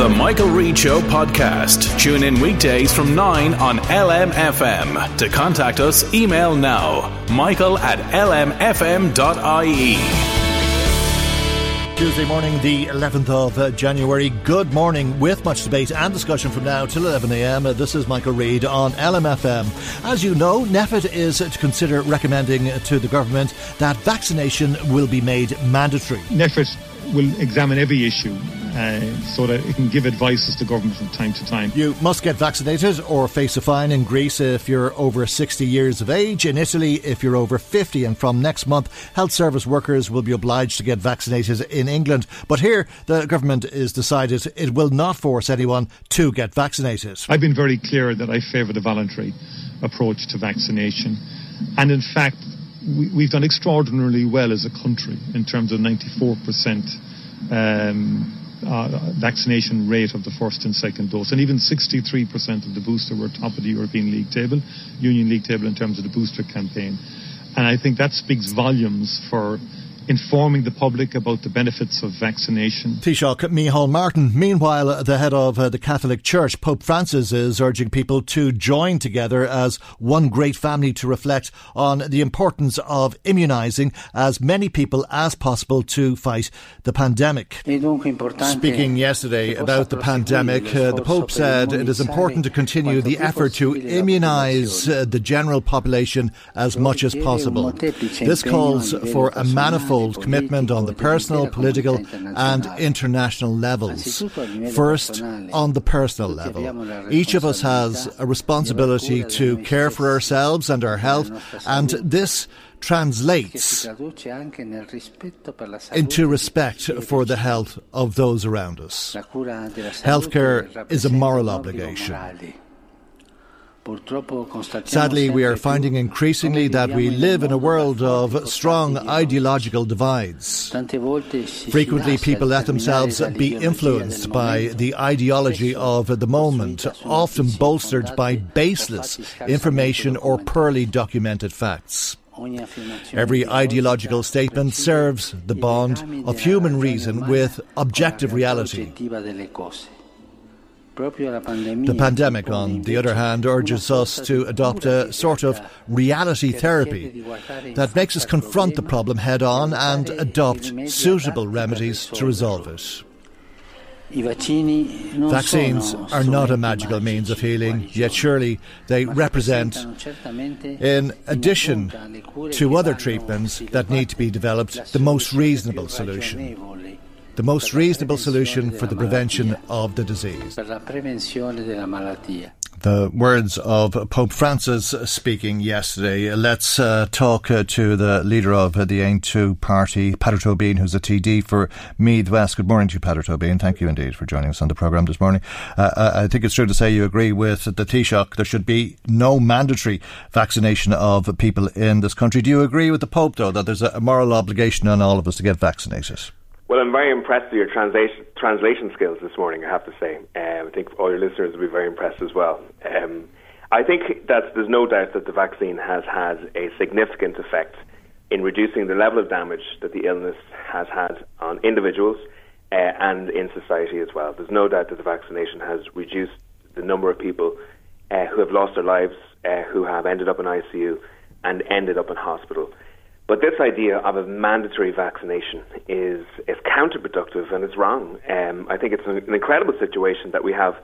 The Michael Reade Show podcast. Tune in weekdays from 9 on LMFM. To contact us, email now michael at lmfm.ie. Tuesday morning, the 11th of uh, January. Good morning, with much debate and discussion from now till 11am. Uh, this is Michael Reade on LMFM. As you know, NPHET is to consider recommending to the government that vaccination will be made mandatory. NPHET will examine every issue uh, so that it can give advices to government from time to time. You must get vaccinated or face a fine in Greece if you're over 60 years of age. In Italy, if you're over 50. And from next month, health service workers will be obliged to get vaccinated in England. But here, the government is decided it will not force anyone to get vaccinated. I've been very clear that I favour the voluntary approach to vaccination. And in fact, we, have done extraordinarily well as a country in terms of 94% um, uh, vaccination rate of the first and second dose. And even 63% of the booster were top of the European League table, Union League table in terms of the booster campaign. And I think that speaks volumes for informing the public about the benefits of vaccination. Taoiseach Micheál Martin. Meanwhile, the head of uh, the Catholic Church, Pope Francis, is urging people to join together as one great family to reflect on the importance of immunising as many people as possible to fight the pandemic. Speaking yesterday about the pandemic, uh, the Pope said it is important to continue the effort to immunise uh, the general population as much as possible. This calls for a manifold commitment on the personal, political, and international levels. First, on the personal level, each of us has a responsibility to care for ourselves and our health, and this translates into respect for the health of those around us. Healthcare is a moral obligation. Sadly, we are finding increasingly that we live in a world of strong ideological divides. Frequently, people let themselves be influenced by the ideology of the moment, often bolstered by baseless information or poorly documented facts. Every ideological statement serves the bond of human reason with objective reality. The pandemic, on the other hand, urges us to adopt a sort of reality therapy that makes us confront the problem head on and adopt suitable remedies to resolve it. Vaccines are not a magical means of healing, yet surely they represent, in addition to other treatments that need to be developed, the most reasonable solution the most reasonable solution for the prevention of the disease. The words of Pope Francis speaking yesterday. Let's uh, talk uh, to the leader of uh, the Aontú party, Peadar Tóibín, who's a TD for Meath West. Good morning to you, Peadar Tóibín. Thank you indeed for joining us on the programme this morning. Uh, uh, I think it's true to say you agree with the Taoiseach. There should be no mandatory vaccination of people in this country. Do you agree with the Pope, though, that there's a moral obligation on all of us to get vaccinated? Well, I'm very impressed with your translation translation skills this morning. I have to say, um, I think all your listeners will be very impressed as well. Um, I think that there's no doubt that the vaccine has had a significant effect in reducing the level of damage that the illness has had on individuals, uh, and in society as well. There's no doubt that the vaccination has reduced the number of people uh, who have lost their lives, uh, who have ended up in ICU, and ended up in hospital. But this idea of a mandatory vaccination is is counterproductive and it's wrong. Um, I think it's an, an incredible situation that we have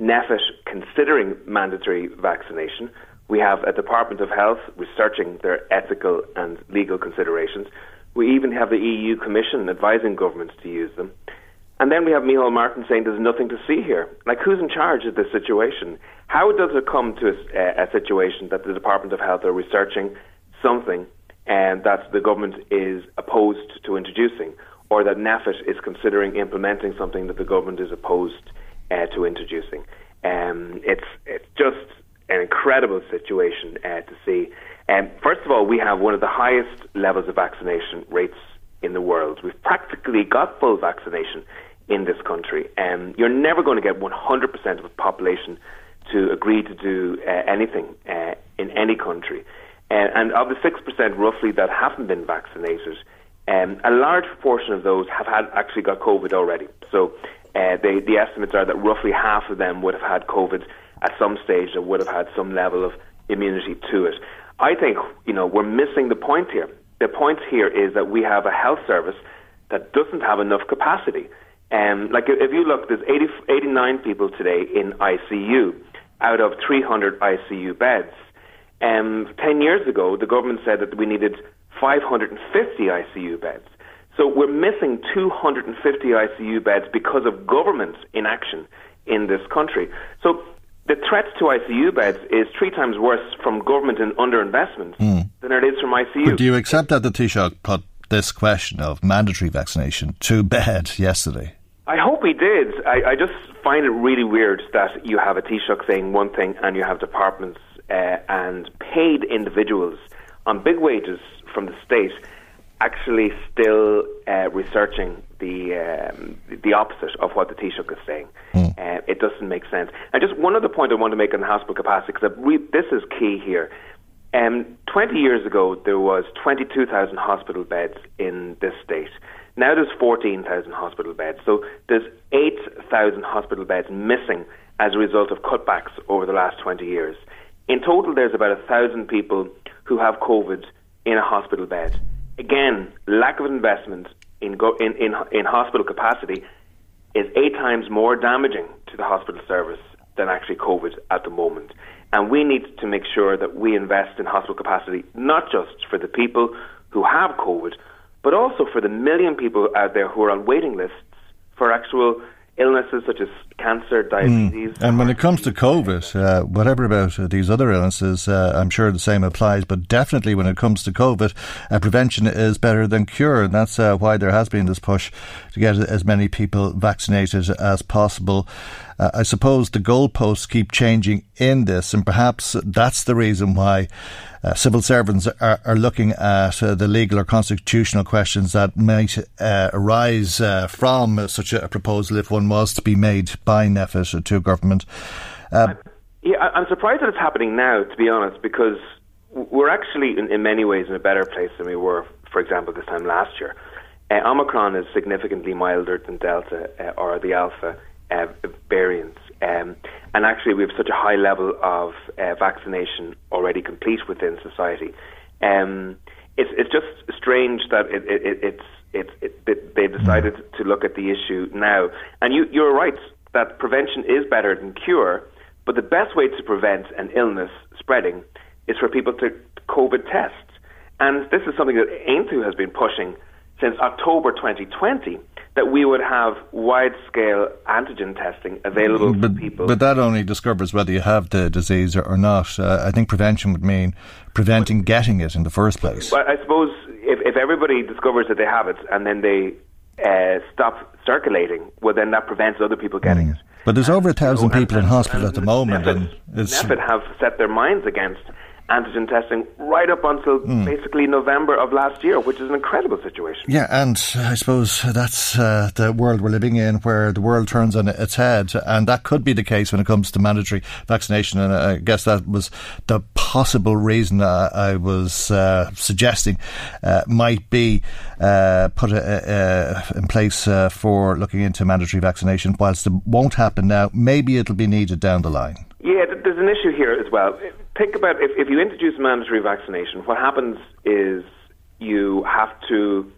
NPHET considering mandatory vaccination. We have a Department of Health researching their ethical and legal considerations. We even have the EU Commission advising governments to use them. And then we have Micheál Martin saying there's nothing to see here. Like, who's in charge of this situation? How does it come to a, a situation that the Department of Health are researching something and that the government is opposed to introducing, or that NPHET is considering implementing something that the government is opposed uh, to introducing? Um, it's it's just an incredible situation uh, to see. Um, first of all, we have one of the highest levels of vaccination rates in the world. We've practically got full vaccination in this country. Um, you're never going to get 100% of the population to agree to do uh, anything uh, in any country. Uh, and of the 6% roughly that haven't been vaccinated, um, a large proportion of those have had actually got COVID already. So uh, they, the estimates are that roughly half of them would have had COVID at some stage or would have had some level of immunity to it. I think, you know, we're missing the point here. The point here is that we have a health service that doesn't have enough capacity. Um, like if you look, there's 80, 89 people today in ICU out of 300 ICU beds. Um, 10 years ago, the government said that we needed 550 ICU beds. So we're missing 250 ICU beds because of government inaction in this country. So the threat to ICU beds is three times worse from government and underinvestment mm. than it is from ICU. But do you accept that the Taoiseach put this question of mandatory vaccination to bed yesterday? I hope he did. I, I just find it really weird that you have a Taoiseach saying one thing and you have departments uh, and paid individuals on big wages from the state actually still uh, researching the um, the opposite of what the Taoiseach is saying. Mm. Uh, it doesn't make sense. And just one other point I want to make on hospital capacity, because this is key here. Um, 20 years ago, there was 22,000 hospital beds in this state. Now there's 14,000 hospital beds. So there's 8,000 hospital beds missing as a result of cutbacks over the last 20 years. In total, there's about 1,000 people who have COVID in a hospital bed. Again, lack of investment in, go, in, in, in hospital capacity is eight times more damaging to the hospital service than actually COVID at the moment. And we need to make sure that we invest in hospital capacity, not just for the people who have COVID, but also for the million people out there who are on waiting lists for actual illnesses such as cancer, hmm. diabetes. Mm. And when it comes to COVID, uh, whatever about uh, these other illnesses, uh, I'm sure the same applies. But definitely when it comes to COVID, uh, prevention is better than cure. And that's uh, why there has been this push to get as many people vaccinated as possible. Uh, I suppose the goalposts keep changing in this, and perhaps that's the reason why uh, civil servants are, are looking at uh, the legal or constitutional questions that might uh, arise uh, from such a proposal if one was to be made by NPHET to government. Uh, yeah, I'm surprised that it's happening now, to be honest, because we're actually, in, in many ways, in a better place than we were, for example, this time last year. Omicron is significantly milder than Delta or the Alpha variants. Um, and actually, we have such a high level of uh, vaccination already complete within society. Um, it's, it's just strange that it, it, it's it, it, they've decided to look at the issue now. And you, you're right that prevention is better than cure, but the best way to prevent an illness spreading is for people to COVID test. And this is something that Aontú has been pushing since October 2020 that we would have wide scale antigen testing available but, for people. But that only discovers whether you have the disease or, or not. Uh, I think prevention would mean preventing getting it in the first place. Well, I suppose if, if everybody discovers that they have it and then they uh, stop circulating, well, then that prevents other people getting mm. it. But there's over a thousand people in hospital at the moment, and, and NPHET have set their minds against antigen testing right up until mm. basically November of last year, which is an incredible situation. Yeah, and I suppose that's uh, the world we're living in where the world turns on its head, and that could be the case when it comes to mandatory vaccination. And I guess that was the possible reason I, I was uh, suggesting uh, might be uh, put a, a, in place uh, for looking into mandatory vaccination. Whilst it won't happen now, maybe it'll be needed down the line. Yeah, there's an issue here as well think about if, if you introduce mandatory vaccination, what happens is you have to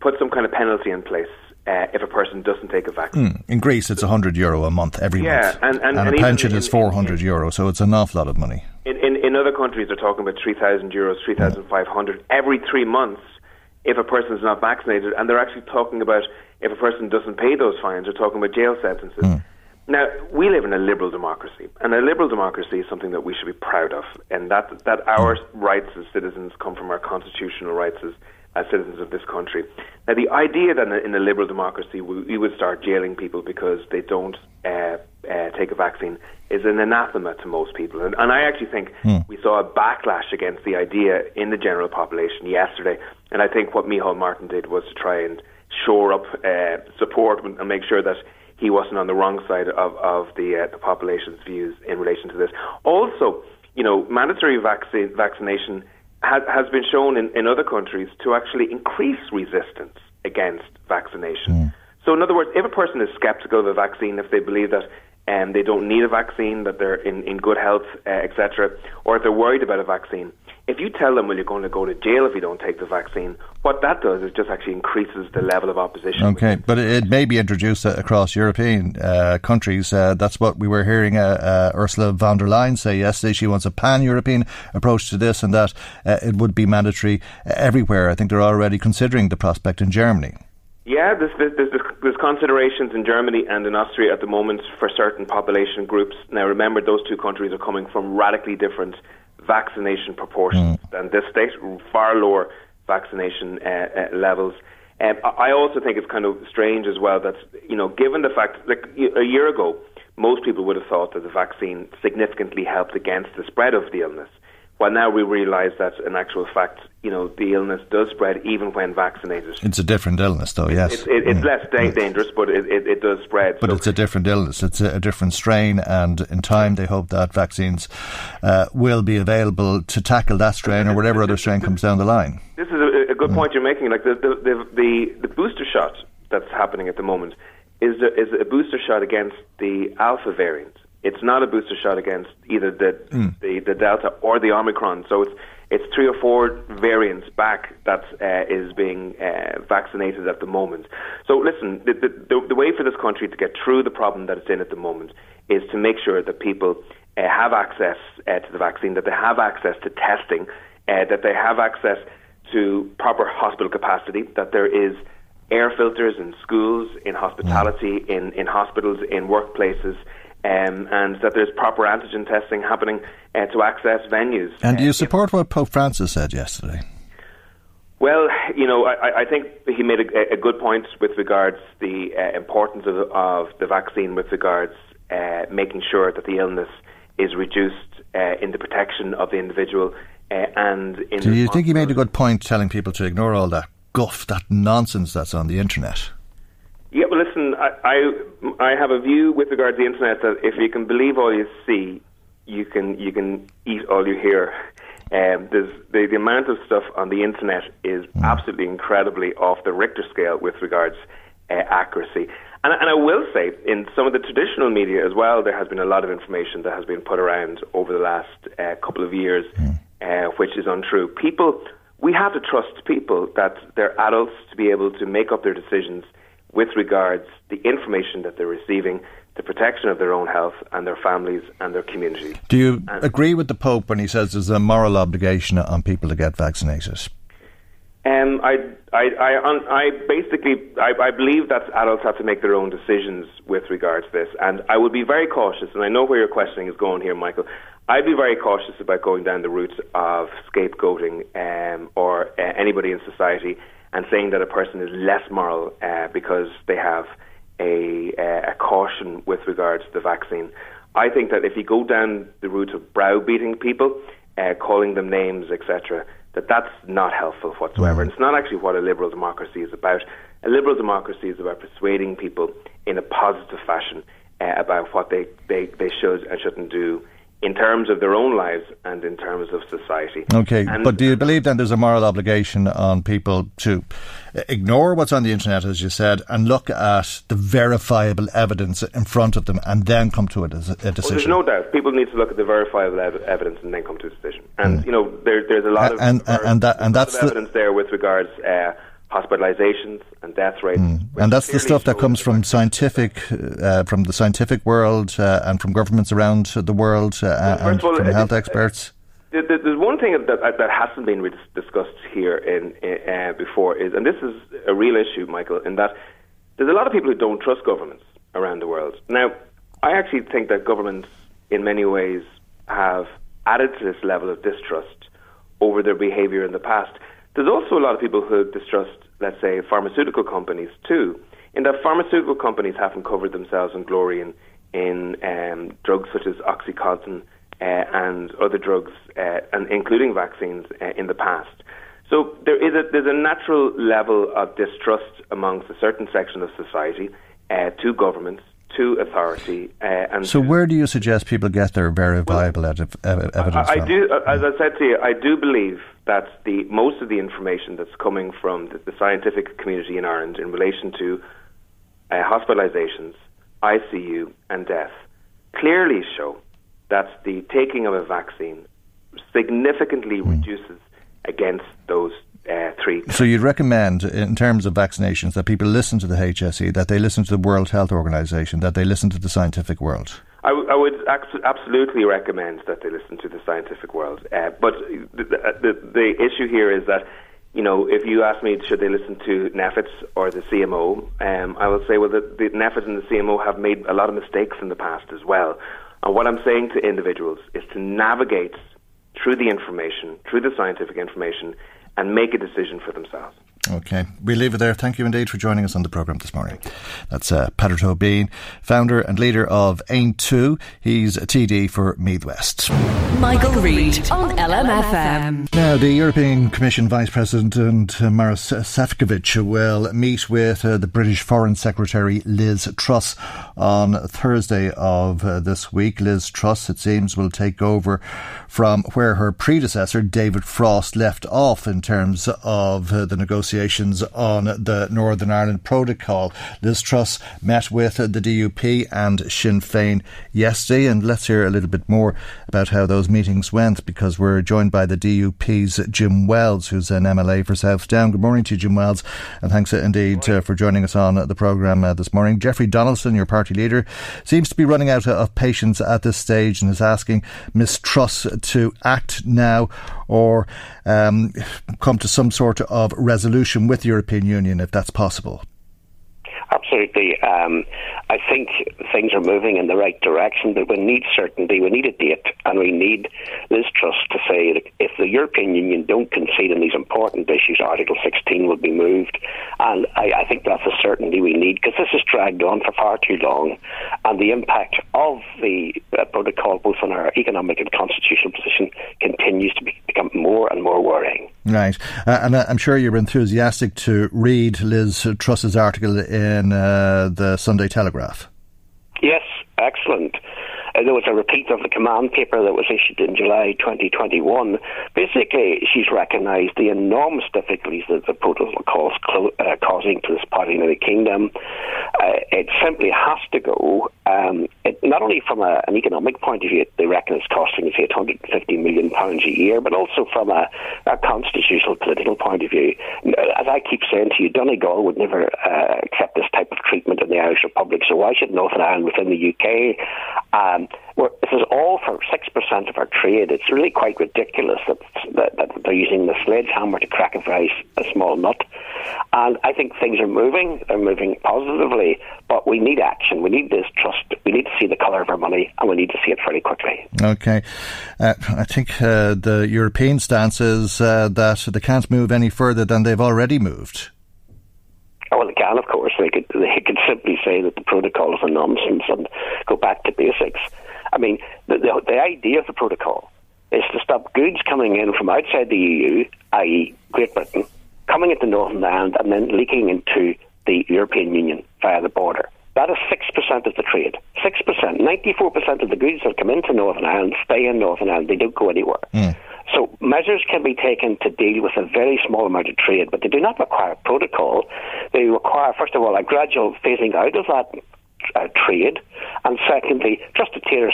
put some kind of penalty in place uh, if a person doesn't take a vaccine. Mm. In Greece, it's 100 euro a month every yeah, month. And, and, and, and a pension in, is 400 in, euro, so it's an awful lot of money. In, in, in other countries, they're talking about 3,000 euros, 3,500 mm. every three months if a person is not vaccinated. And they're actually talking about if a person doesn't pay those fines, they're talking about jail sentences. Mm. Now, we live in a liberal democracy, and a liberal democracy is something that we should be proud of, and that, that our rights as citizens come from our constitutional rights as, as citizens of this country. Now, the idea that in a, liberal democracy we, we, would start jailing people because they don't uh, uh, take a vaccine is an anathema to most people. And, and I actually think mm. we saw a backlash against the idea in the general population yesterday, and I think what Micheál Martin did was to try and shore up uh, support and make sure that he wasn't on the wrong side of, of the, uh, the population's views in relation to this. Also, you know, mandatory vaccine, vaccination has, has been shown in, in other countries to actually increase resistance against vaccination. Mm. So, in other words, if a person is skeptical of a vaccine, if they believe that um, they don't need a vaccine, that they're in, in good health, uh, etc., or if they're worried about a vaccine, if you tell them, well, you're going to go to jail if you don't take the vaccine, what that does is just actually increases the level of opposition. Okay, but it may be introduced across European uh, countries. Uh, that's what we were hearing uh, uh, Ursula von der Leyen say yesterday. She wants a pan European approach to this and that uh, it would be mandatory everywhere. I think they're already considering the prospect in Germany. Yeah, there's, there's, there's, considerations in Germany and in Austria at the moment for certain population groups. Now, remember, those two countries are coming from radically different vaccination proportions mm. than this state, far lower vaccination uh, uh, levels. Um, I also think it's kind of strange as well that, you know, given the fact, like a year ago, most people would have thought that the vaccine significantly helped against the spread of the illness. Well, now we realise that in actual fact, you know, the illness does spread even when vaccinated. It's a different illness, though. Yes, it's, it, it's mm. less da- dangerous, but it, it, it, does spread. But so it's a different illness. It's a, a, different strain, and in time, they hope that vaccines uh, will be available to tackle that strain or whatever other strain comes down the line. This is a, a good mm. point you're making. Like the the, the the, the booster shot that's happening at the moment is a, is a booster shot against the alpha variant. It's not a booster shot against either the, mm. the, the Delta or the Omicron. So it's it's three or four variants back that uh, is being uh, vaccinated at the moment. So listen, the, the, the, way for this country to get through the problem that it's in at the moment is to make sure that people uh, have access uh, to the vaccine, that they have access to testing, uh, that they have access to proper hospital capacity, that there is air filters in schools, in hospitality, mm. in, in hospitals, in workplaces um, and that there's proper antigen testing happening uh, to access venues. And do you uh, support what Pope Francis said yesterday? Well, you know, I, I think he made a, a, good point with regards the uh, importance of, of, the vaccine, with regards uh, making sure that the illness is reduced uh, in the protection of the individual. Uh, and do you think he made a good point telling people to ignore all that guff, that nonsense that's on the internet? Yeah, well, listen, I, I, I have a view with regard to the internet that if you can believe all you see, you can you can eat all you hear. Um, there's the, the amount of stuff on the internet is mm. absolutely incredibly off the Richter scale with regards uh, accuracy. And, and I will say, in some of the traditional media as well, there has been a lot of information that has been put around over the last uh, couple of years, mm. uh, which is untrue. People, we have to trust people that they're adults to be able to make up their decisions with regards the information that they're receiving, the protection of their own health and their families and their community. Do you and agree with the Pope when he says there's a moral obligation on people to get vaccinated? Um, I, I, I, I basically, I, I believe that adults have to make their own decisions with regards to this, and I would be very cautious. And I know where your questioning is going here, Michael. I'd be very cautious about going down the route of scapegoating um, or uh, anybody in society and saying that a person is less moral uh, because they have a, a, caution with regards to the vaccine. I think that if you go down the route of browbeating people, uh, calling them names, etc., that that's not helpful whatsoever. And it's not actually what a liberal democracy is about. A liberal democracy is about persuading people in a positive fashion uh, about what they, they, they should and shouldn't do in terms of their own lives and in terms of society. Okay, and but do you believe then there's a moral obligation on people to ignore what's on the internet, as you said, and look at the verifiable evidence in front of them and then come to a, a decision? Well, there's no doubt. People need to look at the verifiable ev- evidence and then come to a decision. And, mm. you know, there, there's a lot of, and, and, and, that, and that's evidence there with regards uh, hospitalizations and death rates. Mm. And that's the stuff that comes from scientific, uh, from the scientific world uh, and from governments around the world uh, well, and all, from health experts. There's one thing that that hasn't been discussed here in, uh, before is, and this is a real issue, Michael, in that there's a lot of people who don't trust governments around the world. Now, I actually think that governments, in many ways, have added to this level of distrust over their behaviour in the past. There's also a lot of people who distrust, let's say, pharmaceutical companies too, in that pharmaceutical companies haven't covered themselves in glory in, in um, drugs such as OxyContin uh, and other drugs, uh, and including vaccines uh, in the past. So there is a there's a natural level of distrust amongst a certain section of society uh, to governments to authority. Uh, and so, where do you suggest people get their verifiable well, evidence? I, I do, uh, as I said to you, I do believe that the most of the information that's coming from the, the scientific community in Ireland in relation to uh, hospitalizations, ICU, and death clearly show that the taking of a vaccine significantly mm. reduces against those uh, three. So you'd recommend, in terms of vaccinations, that people listen to the HSE, that they listen to the World Health Organization, that they listen to the scientific world. I, w- I would absolutely recommend that they listen to the scientific world. Uh, but the, the, the issue here is that you know, if you ask me, should they listen to NPHET or the CMO, um, I will say, well, the, the and the CMO have made a lot of mistakes in the past as well. And what I'm saying to individuals is to navigate through the information, through the scientific information, and make a decision for themselves. Okay, we leave it there. Thank you indeed for joining us on the programme this morning. That's uh, Peadar Tóibín, founder and leader of Aontú. He's a TD for Meath West. Michael, Reade on LMFM. Now, the European Commission Vice President uh, Maros Sefcovic will meet with uh, the British Foreign Secretary Liz Truss on Thursday of uh, this week. Liz Truss, it seems, will take over from where her predecessor, David Frost, left off in terms of uh, the negotiations negotiations on the Northern Ireland Protocol. Liz Truss met with the DUP and Sinn Féin yesterday, and let's hear a little bit more about how those meetings went because we're joined by the DUP's Jim Wells, who's an MLA for South Down. Good morning to you, Jim Wells, and thanks indeed uh, for joining us on the programme uh, this morning. Jeffrey Donaldson, your party leader, seems to be running out of patience at this stage and is asking Miss Truss to act now or um, come to some sort of resolution with the European Union if that's possible? Absolutely. Um, I think things are moving in the right direction, but we need certainty. We need a date, and we need Liz Truss to say that if the European Union don't concede on these important issues, Article 16 will be moved. And I, I think that's a certainty we need because this has dragged on for far too long, and the impact of the uh, protocol, both on our economic and constitutional position, continues to be, become more and more worrying. Right, uh, and uh, I'm sure you're enthusiastic to read Liz Truss's article in uh, the Sunday Telegraph. Yes, excellent. Uh, there was a repeat of the command paper that was issued in July 2021. Basically, she's recognised the enormous difficulties that the protocol cause, uh, causing to this part of the United Kingdom. Uh, it simply has to go. Um, it, not only from a, an economic point of view, they reckon it's costing us 850 million pounds a year, but also from a, a, constitutional political point of view. As I keep saying to you, Donegal would never uh, accept this type of treatment in the Irish Republic, so why should Northern Ireland within the UK? Um, this is all for 6% of our trade. It's really quite ridiculous that, that, that, they're using the sledgehammer to crack a very a small nut. And I think things are moving. They're moving positively, but we need action. We need Liz Truss. We need to see the colour of our money, and we need to see it fairly quickly. Okay. Uh, I think uh, the European stance is uh, that they can't move any further than they've already moved. Oh, well, they can, of course. They could, they could simply say that the protocol is a nonsense and go back to basics. I mean, the, the, the idea of the protocol is to stop goods coming in from outside the EU, i.e., Great Britain, coming into Northern Ireland and then leaking into the European Union via the border. That is 6% of the trade. 6%. 94% of the goods that come into Northern Ireland stay in Northern Ireland. They don't go anywhere. Mm. So measures can be taken to deal with a very small amount of trade, but they do not require a protocol. They require, first of all, a gradual phasing out of that uh, trade, and secondly, just a tier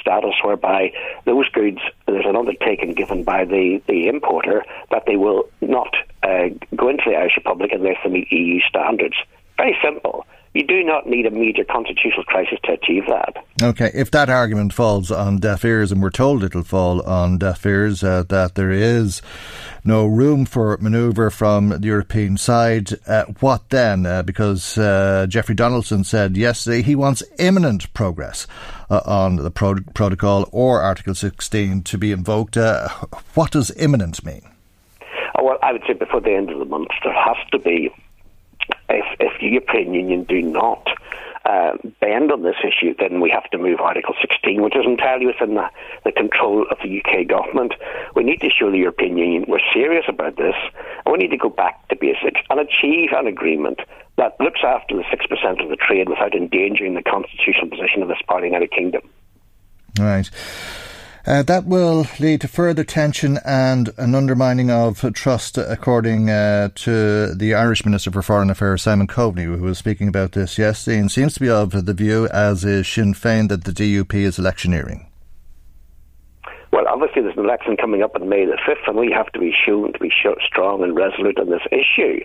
status whereby those goods, there's an undertaking given by the, the importer that they will not uh, go into the Irish Republic unless they meet EU standards. Very simple. You do not need a major constitutional crisis to achieve that. Okay, if that argument falls on deaf ears, and we're told it'll fall on deaf ears, uh, that there is no room for manoeuvre from the European side, uh, what then? Uh, because uh, Jeffrey Donaldson said yesterday he wants imminent progress uh, on the pro- protocol or Article 16 to be invoked. Uh, what does imminent mean? Oh, well, I would say before the end of the month, there has to be if, if the European Union do not uh, bend on this issue, then we have to move Article 16, which is entirely within the, the control of the UK government. We need to show the European Union we're serious about this, and we need to go back to basics and achieve an agreement that looks after the 6% of the trade without endangering the constitutional position of this part of the United Kingdom. Right. Uh, that will lead to further tension and an undermining of trust, according uh, to the Irish Minister for Foreign Affairs, Simon Coveney, who was speaking about this yesterday and seems to be of the view, as is Sinn Féin, that the DUP is electioneering. Well, obviously, there's an election coming up on May the 5th, and we have to be shown to be strong and resolute on this issue.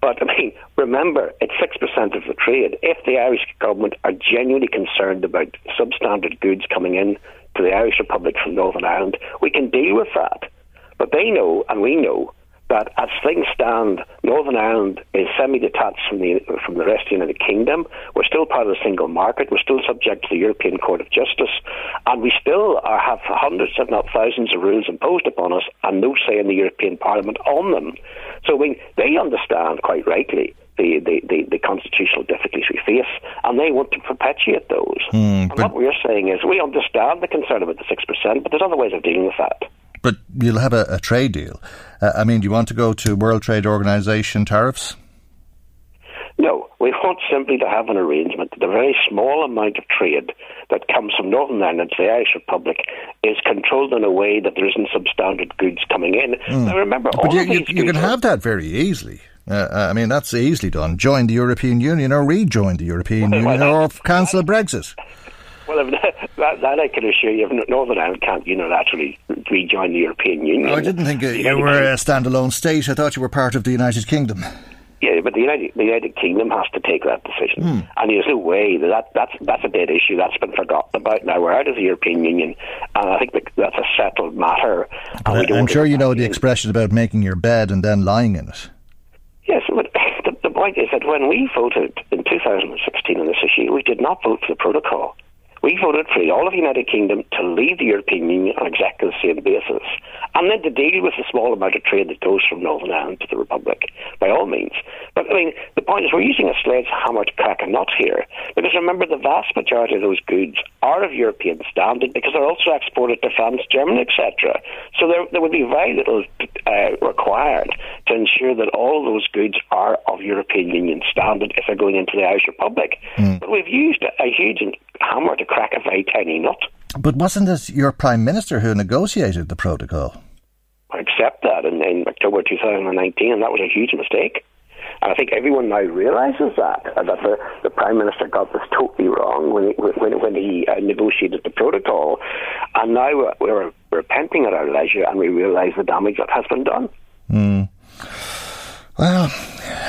But I mean, remember, it's six percent of the trade. If the Irish government are genuinely concerned about substandard goods coming in to the Irish Republic from Northern Ireland, we can deal with that. But they know, and we know, that as things stand, Northern Ireland is semi-detached from the from the rest of the United Kingdom. We're still part of the single market. We're still subject to the European Court of Justice, and we still are, have hundreds, if not thousands, of rules imposed upon us, and no say in the European Parliament on them. So we, they understand quite rightly the, the, the, the, constitutional difficulties we face, and they want to perpetuate those. Mm, and what we're saying is we understand the concern about the 6%, but there's other ways of dealing with that. But you'll have a, a trade deal. Uh, I mean, do you want to go to World Trade Organization tariffs? No, we want simply to have an arrangement that the very small amount of trade that comes from Northern Ireland to the Irish Republic is controlled in a way that there isn't substandard goods coming in. Mm. Now remember, but you, you, you can have that very easily. Uh, I mean, that's easily done. Join the European Union or rejoin the European well, Union well, or cancel Brexit. Well, that, that, I can assure you, Northern Ireland can't unilaterally rejoin the European Union. Oh, I didn't think you were a standalone state. I thought you were part of the United Kingdom. Yeah, but the United, the United Kingdom has to take that decision, mm. and there's no way that, that that's that's a dead issue. That's been forgotten about. Now we're out of the European Union, and I think that's a settled matter. Uh, I'm sure you know the expression about making your bed and then lying in it. Yes, but the, the point is that when we voted in 2016 on this issue, we did not vote for the protocol. We voted for all of the United Kingdom to leave the European Union on exactly the same basis, and then to deal with the small amount of trade that goes from Northern Ireland to the Republic, by all means. But I mean, the point is, we're using a sledgehammer to crack a nut here, because remember, the vast majority of those goods are of European standard because they're also exported to France, Germany, etc. So there, there would be very little uh, required to ensure that all those goods are of European Union standard if they're going into the Irish Republic. Mm. But we've used a, huge hammer to crack a very tiny nut. But wasn't it your Prime Minister who negotiated the protocol? I accept that in, in October 2019, and that was a huge mistake. And I think everyone now realises that that the, the prime minister got this totally wrong when he, when, when he uh, negotiated the protocol, and now we're, we're repenting at our leisure, and we realise the damage that has been done. Mm. Well,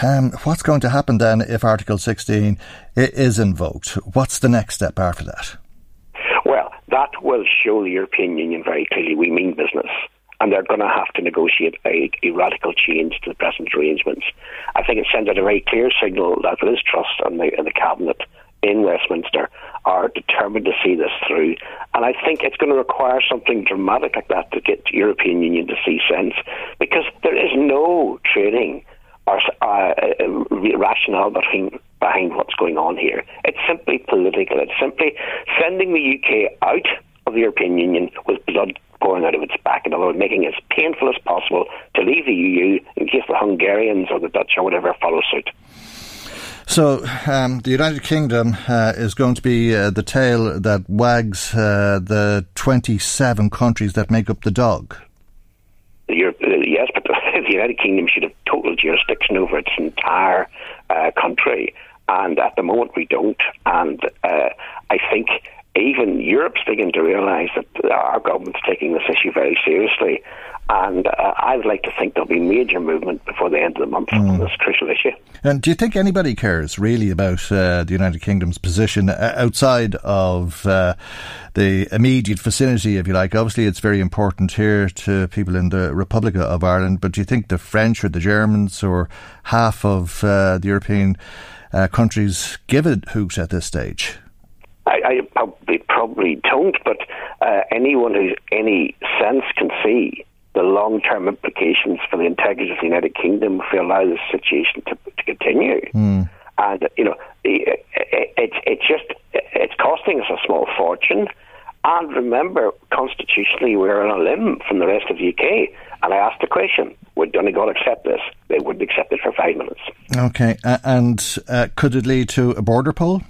um, what's going to happen then if Article 16 is invoked? What's the next step after that? Well, that will show the European Union very clearly we mean business. And they're going to have to negotiate a, a radical change to the present arrangements. I think it sends out a very clear signal that Liz Truss and the, the Cabinet in Westminster are determined to see this through. And I think it's going to require something dramatic like that to get the European Union to see sense because there is no trading or uh, uh, rationale behind, behind what's going on here. It's simply political. It's simply sending the UK out of the European Union with blood pouring out of its back, in other making it as painful as possible to leave the EU in case the Hungarians or the Dutch or whatever follow suit. So, um, the United Kingdom uh, is going to be uh, the tail that wags uh, the 27 countries that make up the dog. Uh, yes, but the United Kingdom should have total jurisdiction over its entire uh, country, and at the moment we don't. And uh, I think even Europe's beginning to realise that our government's taking this issue very seriously. And uh, I would like to think there'll be major movement before the end of the month mm. on this crucial issue. And do you think anybody cares really about uh, the United Kingdom's position uh, outside of uh, the immediate vicinity, if you like? Obviously, it's very important here to people in the Republic of Ireland, but do you think the French or the Germans or half of uh, the European uh, countries give a hoot at this stage? I, I probably, probably don't, but anyone who's any sense can see the long term implications for the integrity of the United Kingdom if we allow this situation to, to continue. Mm. And, you know, it, it, it's just, it's costing us a small fortune. And remember, constitutionally, we're on a limb from the rest of the UK. And I asked the question would Donegal accept this? They wouldn't accept it for five minutes. Okay. Uh, and uh, could it lead to a border poll?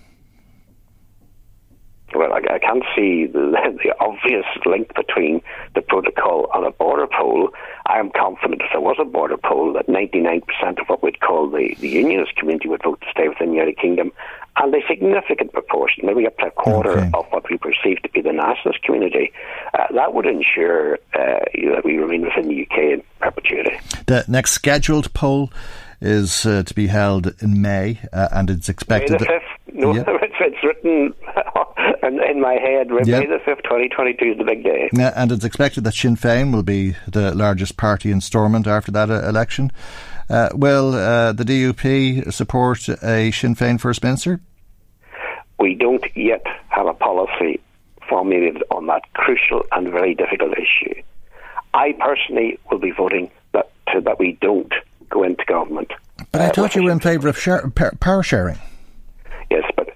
Well, I, I can't see the, the, obvious link between the protocol and a border poll. I am confident if there was a border poll that 99% of what we'd call the, the unionist community would vote to stay within the United Kingdom, and a significant proportion, maybe up to a quarter okay. of what we perceive to be the nationalist community, uh, that would ensure uh, that we remain within the UK in perpetuity. The next scheduled poll is uh, to be held in May, uh, and it's expected. May the 5th. No, yeah. it's, it's, written in, in, my head. Yeah. May the 5th, 2022 is the big day. Yeah, and it's expected that Sinn Féin will be the largest party in Stormont after that uh, election. Uh, will uh, the DUP support a Sinn Féin First Minister? We don't yet have a policy formulated on that crucial and very difficult issue. I personally will be voting that, that we don't go into government. But I uh, thought you were in favour of share, power sharing. Yes, but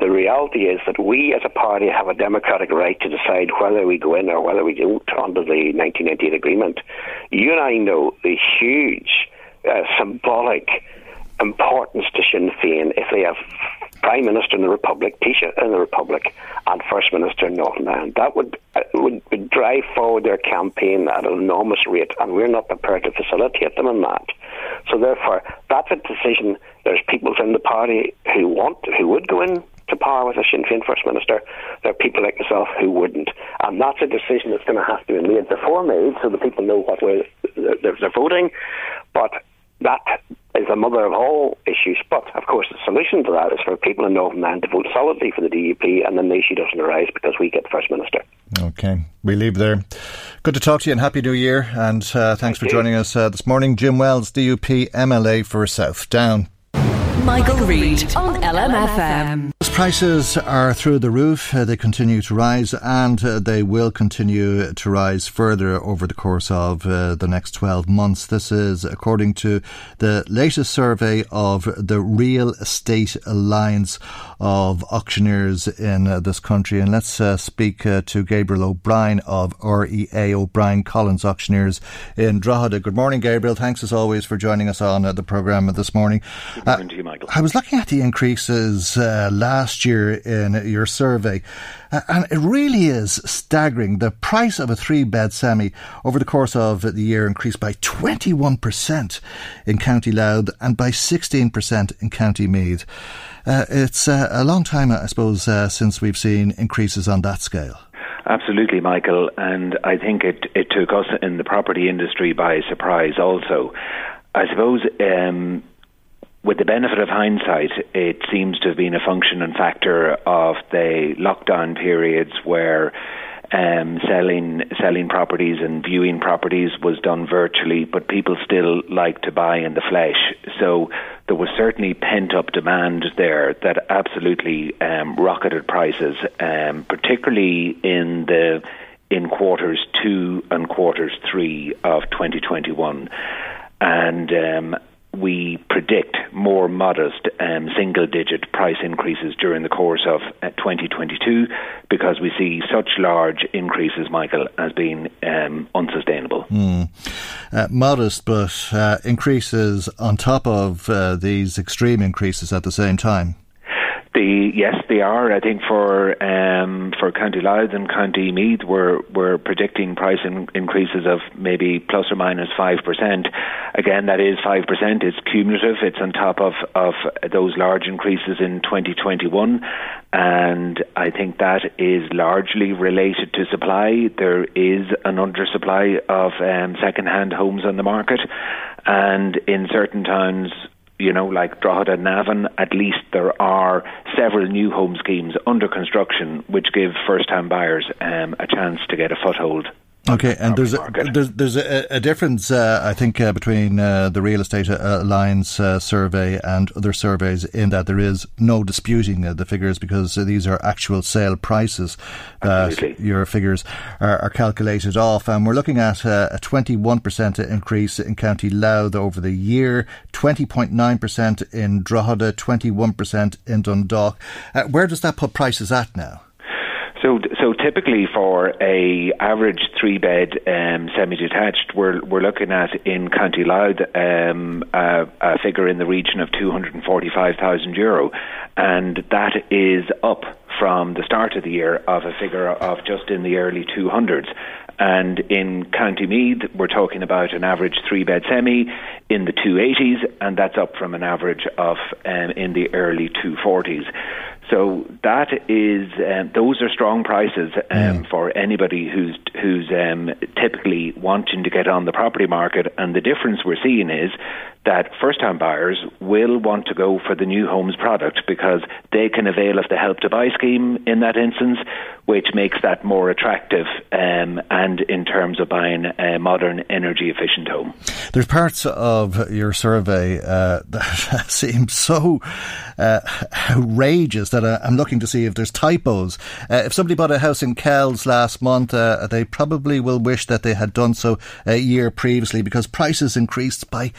the reality is that we as a party have a democratic right to decide whether we go in or whether we don't under the 1998 agreement. You and I know the huge uh, symbolic importance to Sinn Féin if they have Prime Minister in the Republic, Taoiseach in the Republic, and First Minister in Northern Ireland. That would, uh, would, would drive forward their campaign at an enormous rate, and we're not prepared to facilitate them in that. So therefore, that's a decision. There's people in the party who want, who would go in to power with a Sinn Féin First Minister. There are people like myself who wouldn't. And that's a decision that's going to have to be made before made so that people know what way they're, they're voting. But that is the mother of all issues. But of course, the solution to that is for people in Northern Ireland to vote solidly for the DUP, and then the issue doesn't arise because we get the first minister. Okay, we leave there. Good to talk to you, and happy New Year. And uh, thanks Thank for you. joining us uh, this morning, Jim Wells, DUP MLA for South Down. Michael, Reade on LMFM. Prices are through the roof. Uh, they continue to rise and uh, they will continue to rise further over the course of uh, the next 12 months. This is according to the latest survey of the Real Estate Alliance of auctioneers in this country. And let's uh, speak uh, to Gabriel O'Brien of REA O'Brien Collins Auctioneers in Drogheda. Good morning, Gabriel. Thanks as always for joining us on the programme this morning. Good morning to you, Michael. I was looking at the increases last last year in your survey. Uh, and it really is staggering. The price of a three bed semi over the course of the year increased by 21% in County Louth and by 16% in County Meath. Uh, it's uh, a long time, I suppose, uh, since we've seen increases on that scale. Absolutely, Michael. And I think it, it took us in the property industry by surprise also. I suppose um, with the benefit of hindsight, it seems to have been a function and factor of the lockdown periods where um, selling selling properties and viewing properties was done virtually, but people still like to buy in the flesh. So there was certainly pent up demand there that absolutely um, rocketed prices, um, particularly in the in quarters two and quarters three of 2021, and um, we predict more modest um, single digit price increases during the course of uh, 2022 because we see such large increases, Michael, as being um, unsustainable. Mm. Uh, modest, but uh, increases on top of uh, these extreme increases at the same time. The yes, they are. I think for um, for County Louth and County Meath, we're we're predicting price in, increases of maybe plus or minus five percent. Again, that is five percent. It's cumulative. It's on top of of those large increases in 2021, and I think that is largely related to supply. There is an undersupply of um, second-hand homes on the market, and in certain towns you know, like Drogheda and Navan, at least there are several new home schemes under construction which give first time buyers um, a chance to get a foothold Okay, and there's a, there's there's a, a difference, uh, I think, uh, between uh, the Real Estate Alliance uh, survey and other surveys in that there is no disputing uh, the figures because these are actual sale prices that Absolutely. your figures are, are, calculated off, and we're looking at uh, a 21% increase in County Louth over the year, 20.9% in Drogheda, 21% in Dundalk. where does that put prices at now? So, so typically for a average three bed um, semi detached, we're we're looking at in County Louth um, a, a figure in the region of two hundred and forty five thousand euro, and that is up from the start of the year of a figure of just in the early two hundreds. And in County Meath, we're talking about an average three bed semi in the 280s, and that's up from an average of um, in the early 240s. So that is um, those are strong prices um, mm. for anybody who's who's um, typically wanting to get on the property market. And the difference we're seeing is that first-time buyers will want to go for the new homes product because they can avail of the help to buy scheme in that instance, which makes that more attractive. Um, and in terms of buying a modern, energy-efficient home, there's parts of your survey uh, that seem so uh, outrageous that uh, I'm looking to see if there's typos. Uh, if somebody bought a house in Kells last month, uh, they probably will wish that they had done so a year previously because prices increased by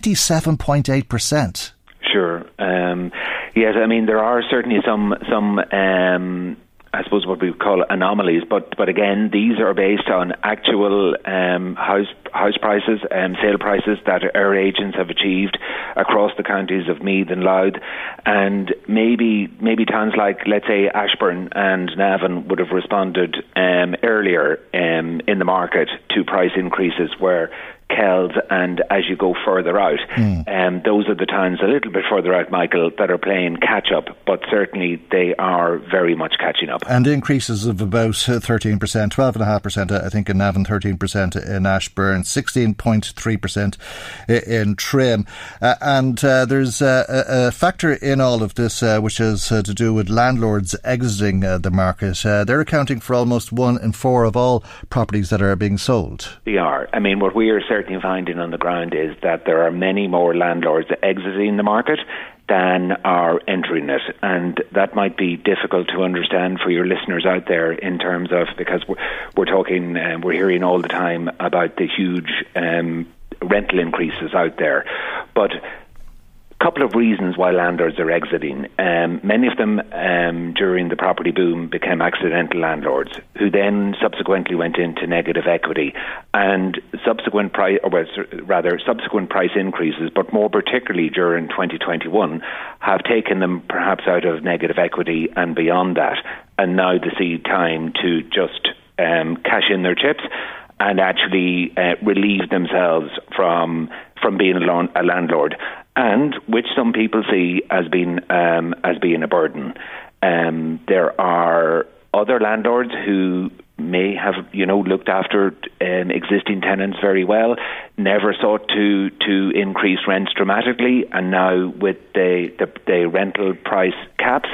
27.8%. Sure. Um, yes, I mean, there are certainly some, some um, I suppose what we would call anomalies, but but again, these are based on actual um, house house prices and um, sale prices that our agents have achieved across the counties of Meath and Louth, and maybe maybe towns like let's say Ashbourne and Navan would have responded um, earlier um, in the market to price increases where Kells, and as you go further out, mm. um, those are the towns a little bit further out, Michael, that are playing catch up, but certainly they are very much catching up. And increases of about 13%, 12.5%, I think, in Navan, 13% in Ashbourne, 16.3% in Trim. Uh, and uh, there's a, a, factor in all of this uh, which is uh, to do with landlords exiting uh, the market. Uh, they're accounting for almost one in four of all properties that are being sold. They are. I mean, what we are certainly certainly finding on the ground is that there are many more landlords exiting the market than are entering it. And that might be difficult to understand for your listeners out there in terms of because we're, we're talking, uh, we're hearing all the time about the huge um, rental increases out there. But couple of reasons why landlords are exiting. Um, many of them um, during the property boom became accidental landlords who then subsequently went into negative equity. And subsequent price, or rather subsequent price increases, but more particularly during 2021, have taken them perhaps out of negative equity and beyond that, and now they see time to just um, cash in their chips and actually uh, relieve themselves from from being a landlord and which some people see as being um, as being a burden. Um, there are other landlords who may have you know looked after um, existing tenants very well, never sought to to increase rents dramatically, and now with the the, the rental price caps.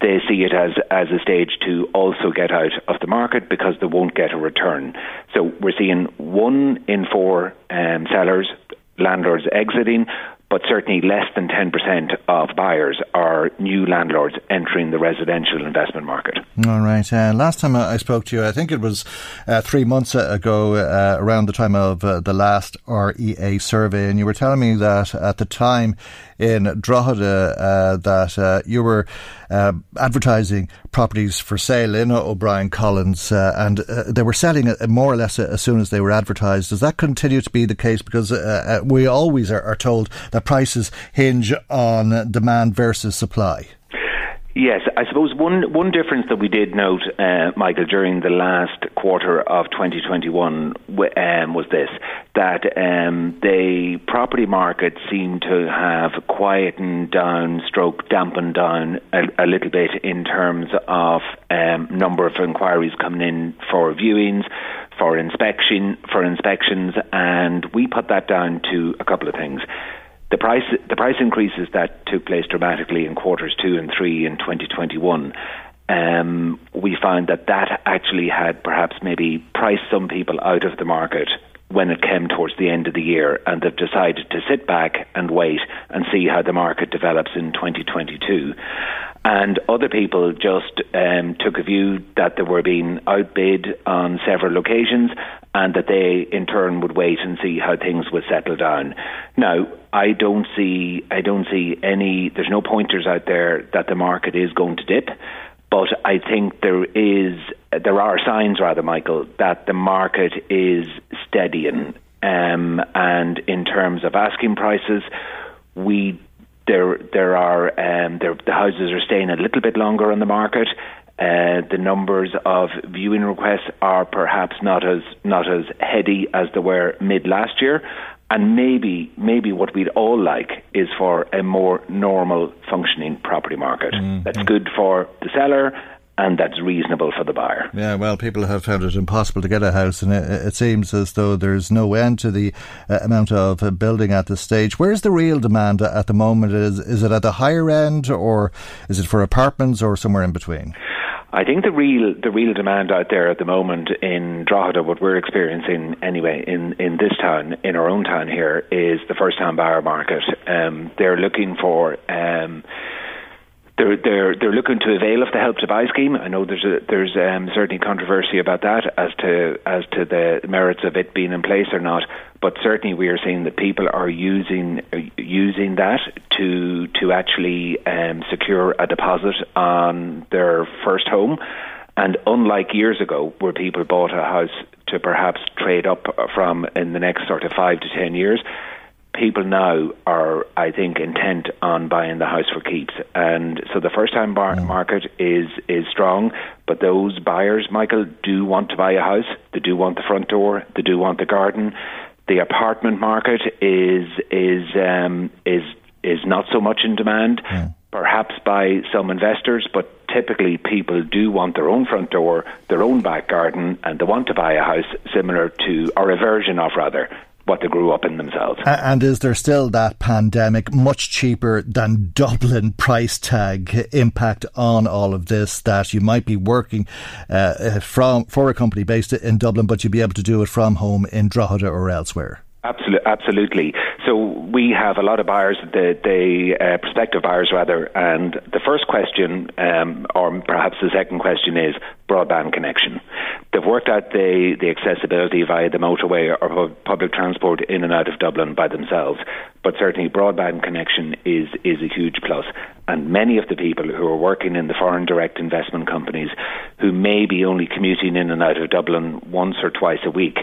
They see it as, as a stage to also get out of the market because they won't get a return. So we're seeing one in four um, sellers, landlords exiting, but certainly less than 10% of buyers are new landlords entering the residential investment market. All right. Uh, last time I spoke to you, I think it was uh, three months ago, uh, around the time of uh, the last REA survey, and you were telling me that at the time in Drogheda uh, that uh, you were um, advertising properties for sale in O'Brien Collins, uh, and uh, they were selling more or less as soon as they were advertised. Does that continue to be the case? Because uh, we always are, are told that prices hinge on demand versus supply. Yes, I suppose one one difference that we did note, uh, Michael, during the last quarter of 2021 um, was this: that um, the property market seemed to have quietened down, stroke dampened down a, a little bit in terms of um, number of inquiries coming in for viewings, for inspection, for inspections, and we put that down to a couple of things the price the price increases that took place dramatically in quarters two and three in 2021. Um, we found that that actually had perhaps maybe priced some people out of the market when it came towards the end of the year, and they've decided to sit back and wait and see how the market develops in 2022. And other people just um, took a view that they were being outbid on several occasions and that they in turn would wait and see how things would settle down. Now, I don't see I don't see any there's no pointers out there that the market is going to dip. But I think there is there are signs rather, Michael, that the market is steadying. Um, and in terms of asking prices, we there there are um, there, the houses are staying a little bit longer on the market. Uh, the numbers of viewing requests are perhaps not as not as heady as they were mid last year, and maybe maybe what we'd all like is for a more normal functioning property market. Mm-hmm. That's good for the seller and that's reasonable for the buyer. Yeah, well, people have found it impossible to get a house, and it, it seems as though there's no end to the uh, amount of uh, building at this stage. Where's the real demand at the moment? Is is it at the higher end, or is it for apartments, or somewhere in between? I think the real the real demand out there at the moment in Drogheda, what we're experiencing anyway in, in this town, in our own town here, is the first time buyer market. Um, they're looking for um, they're they're they're looking to avail of the help to buy scheme. I know there's a, there's um, certainly controversy about that as to as to the merits of it being in place or not. But certainly we are seeing that people are using using that to to actually um, secure a deposit on their first home. And unlike years ago, where people bought a house to perhaps trade up from in the next sort of five to ten years, people now are, I think, intent on buying the house for keeps, and so the first-time bar- mm. market is is strong. But those buyers, Michael, do want to buy a house. They do want the front door. They do want the garden. The apartment market is is um, is is not so much in demand. Mm. Perhaps by some investors, but typically people do want their own front door, their own back garden, and they want to buy a house similar to, or a version of rather, what they grew up in themselves. And is there still that pandemic, much cheaper than Dublin price tag impact on all of this? That you might be working uh, from for a company based in Dublin, but you'd be able to do it from home in Drogheda or elsewhere. Absolutely, absolutely. So we have a lot of buyers, the, the uh, prospective buyers rather, and the first question, um, or perhaps the second question, is broadband connection. They've worked out the the accessibility via the motorway or public transport in and out of Dublin by themselves, but certainly broadband connection is is a huge plus. And many of the people who are working in the foreign direct investment companies, who may be only commuting in and out of Dublin once or twice a week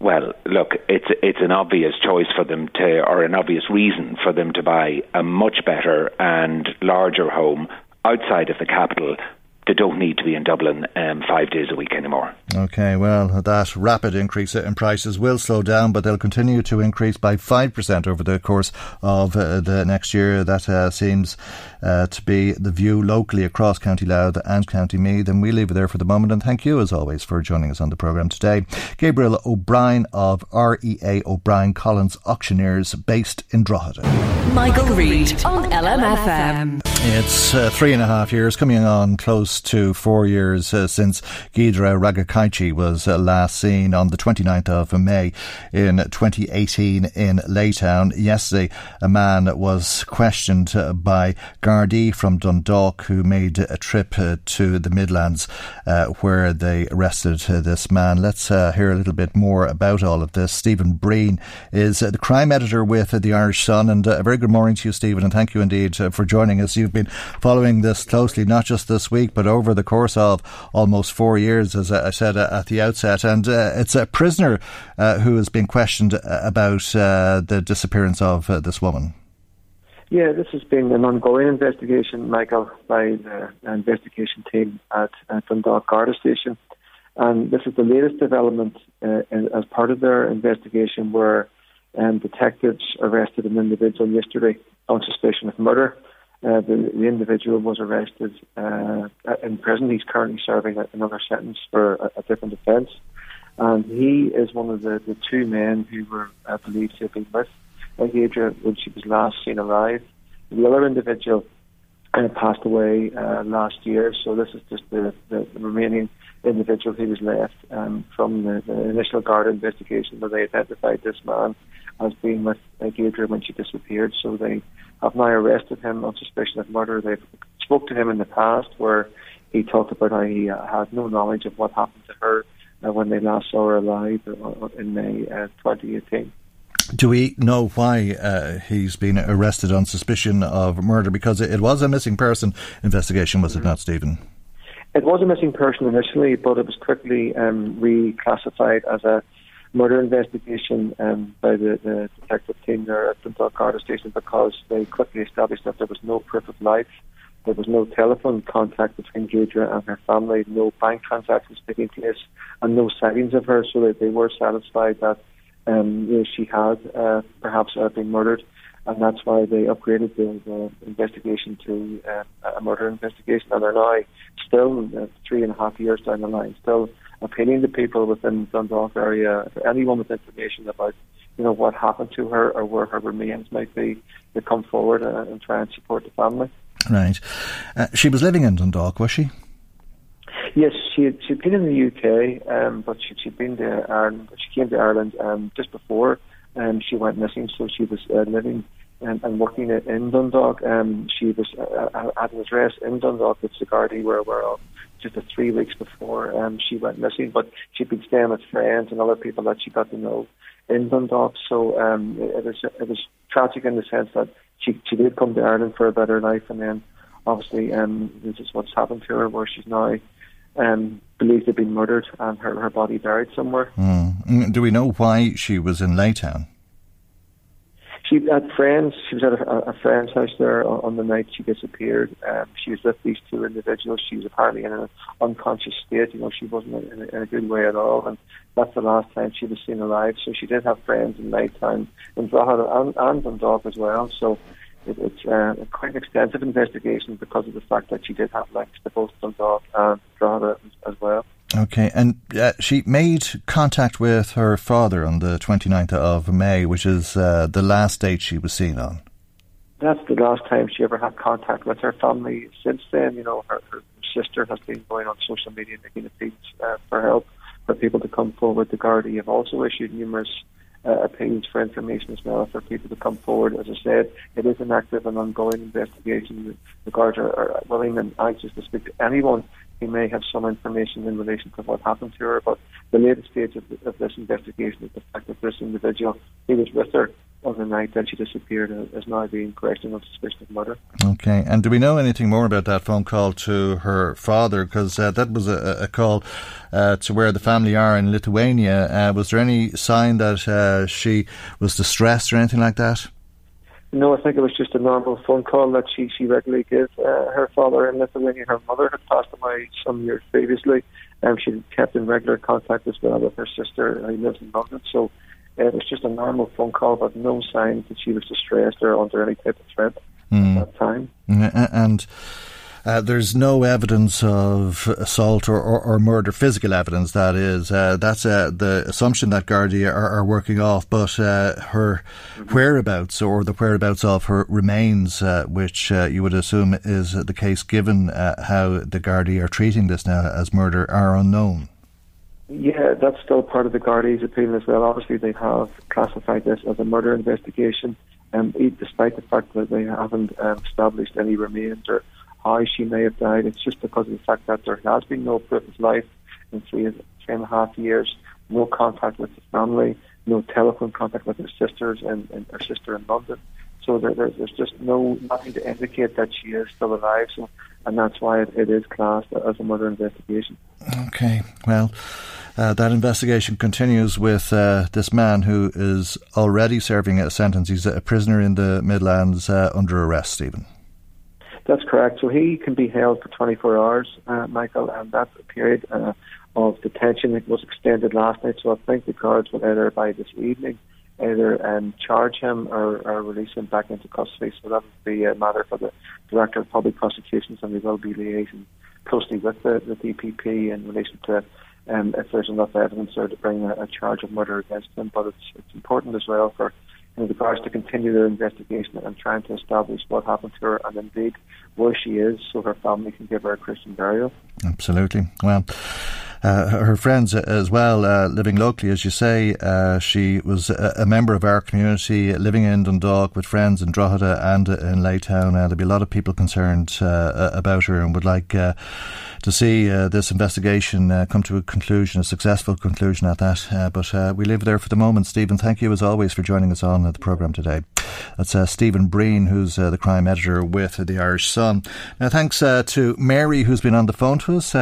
well, look, it's it's an obvious choice for them to, or an obvious reason for them to buy a much better and larger home outside of the capital they don't need to be in Dublin um, five days a week anymore. Okay, well, that rapid increase in prices will slow down, but they'll continue to increase by 5% over the course of uh, the next year. That uh, seems uh, to be the view locally across County Louth and County Meath. And we leave it there for the moment. And thank you, as always, for joining us on the programme today. Gabriel O'Brien of REA O'Brien Collins Auctioneers, based in Drogheda. Michael Reade on LMFM. It's uh, three and a half years, coming on close to four years uh, since Giedre Ragakaichi was uh, last seen on the 29th of May in 2018 in Laytown. Yesterday, a man was questioned uh, by Gardaí from Dundalk who made a trip uh, to the Midlands uh, where they arrested this man. Let's hear a little bit more about all of this. Stephen Breen is the crime editor with the Irish Sun, and a very good morning to you, Stephen, and thank you indeed for joining us. You've been following this closely, not just this week, but over the course of almost four years, as I said at the outset. And uh, it's a prisoner uh, who has been questioned uh, about uh, the disappearance of uh, this woman. Yeah, this has been an ongoing investigation, Michael, by the investigation team at, at Dundalk Garda Station. And this is the latest development uh, as part of their investigation where um, detectives arrested an individual yesterday on suspicion of murder. Uh, the, the, individual was arrested uh, in prison. He's currently serving another sentence for a, a, different offence. And he is one of the, the two men who were uh, believed to have been with Giedre when she was last seen alive. The other individual uh, passed away uh, last year, so this is just the, the, the remaining individual who was left um, from the, the, initial guard investigation where they identified this man as being with uh, when she disappeared. So they have now arrested him on suspicion of murder. They've spoke to him in the past where he talked about how he uh, had no knowledge of what happened to her uh, when they last saw her alive uh, in May uh, 2018. Do we know why uh, he's been arrested on suspicion of murder? Because it, was a missing person investigation, was mm-hmm. it not, Stephen? It was a missing person initially, but it was quickly um, reclassified as a murder investigation um, by the, the, detective team there at Dundalk Garda Station because they quickly established that there was no proof of life. There was no telephone contact between Giedre and her family, no bank transactions taking place, and no sightings of her, so that they were satisfied that um, you know, she had uh, perhaps uh, been murdered, and that's why they upgraded the, the investigation to uh, a murder investigation, and they're now still uh, three and a half years down the line, still appealing to people within Dundalk area, anyone with information about you know what happened to her or where her remains might be, to come forward uh, and try and support the family. Right. Uh, she was living in Dundalk, was she? Yes, she had, she'd been in the UK, um, but she, she'd been to Ireland. She came to Ireland um, just before um, she went missing, so she was uh, living and, and working in Dundalk. Um, she was uh, uh had an address in Dundalk with Sigardi, where we're just a three weeks before um, she went missing. But she'd been staying with friends and other people that she got to know in Dundalk. So um, it, it was it was tragic in the sense that she she did come to Ireland for a better life, and then obviously um, this is what's happened to her, where she's now um, believed to have been murdered and her, her body buried somewhere. Mm. Do we know why she was in Laytown? She had friends. She was at a, a friend's house there on, the night she disappeared. Um, she was with these two individuals. She was apparently in an unconscious state. You know, she wasn't in a, in a good way at all, and that's the last time she was seen alive. So she did have friends in nighttime in Drogheda and, and Dundalk as well. So it, it's uh, quite an extensive investigation because of the fact that she did have links to both Dundalk and Drogheda as well. Okay, and uh, she made contact with her father on the 29th of May, which is uh, the last date she was seen on. That's the last time she ever had contact with her family. Since then, you know, her, her sister has been going on social media making appeals uh, for help for people to come forward. The Gardaí have also issued numerous uh, appeals for information as well for people to come forward. As I said, it is an active and ongoing investigation. The Garda are willing and anxious to speak to anyone he may have some information in relation to what happened to her. But the latest stage of, of this investigation is the fact that this individual, he was with her on the night that she disappeared, uh, is now being questioned on suspicion of murder. Okay, and do we know anything more about that phone call to her father? Because uh, that was a, a call uh, to where the family are in Lithuania. Uh, was there any sign that uh, she was distressed or anything like that? No, I think it was just a normal phone call that she, she regularly gives. Uh, her father in Lithuania, her mother had passed away some years previously, and she kept in regular contact as well with her sister who lives in London. So uh, it was just a normal phone call, but no signs that she was distressed or under any type of threat mm. at that time. And Uh, there's no evidence of assault or, or, or murder, physical evidence, that is. Uh, that's uh, the assumption that Gardaí are, are working off, but uh, her mm-hmm. whereabouts or the whereabouts of her remains, uh, which uh, you would assume is the case given how the Gardaí are treating this now as murder, are unknown. Yeah, that's still part of the Gardaí's opinion as well. Obviously, they have classified this as a murder investigation, um, despite the fact that they haven't um, established any remains or how she may have died. It's just because of the fact that there has been no proof of life in three, three and a half years, no contact with the family, no telephone contact with her sisters and, and her sister in London. So there, there's, there's just no nothing to indicate that she is still alive. So, and that's why it, it is classed as a murder investigation. Okay, well. Uh, that investigation continues with uh, this man who is already serving a sentence. He's a prisoner in the Midlands uh, under arrest, Stephen. That's correct. So he can be held for 24 hours, uh, Michael, and that period uh, of detention it was extended last night. So I think the guards will either by this evening either um, charge him or, or, release him back into custody. So that will be a matter for the Director of Public Prosecutions, and we will be liaising closely with the, the DPP in relation to um, if there's enough evidence there to bring a, a charge of murder against him. But it's, it's important as well for the guards to continue their investigation and trying to establish what happened to her and indeed where she is so her family can give her a Christian burial. Absolutely. Well, uh, her friends as well, uh, living locally, as you say. Uh, she was a, a, member of our community, living in Dundalk with friends in Drogheda and in Laytown. Uh, there'll be a lot of people concerned uh, about her and would like uh, to see this investigation come to a conclusion, a successful conclusion at that. but we leave there for the moment. Stephen, thank you as always for joining us on the programme today. That's Stephen Breen, who's the crime editor with the Irish Sun. Now, thanks to Mary, who's been on the phone to us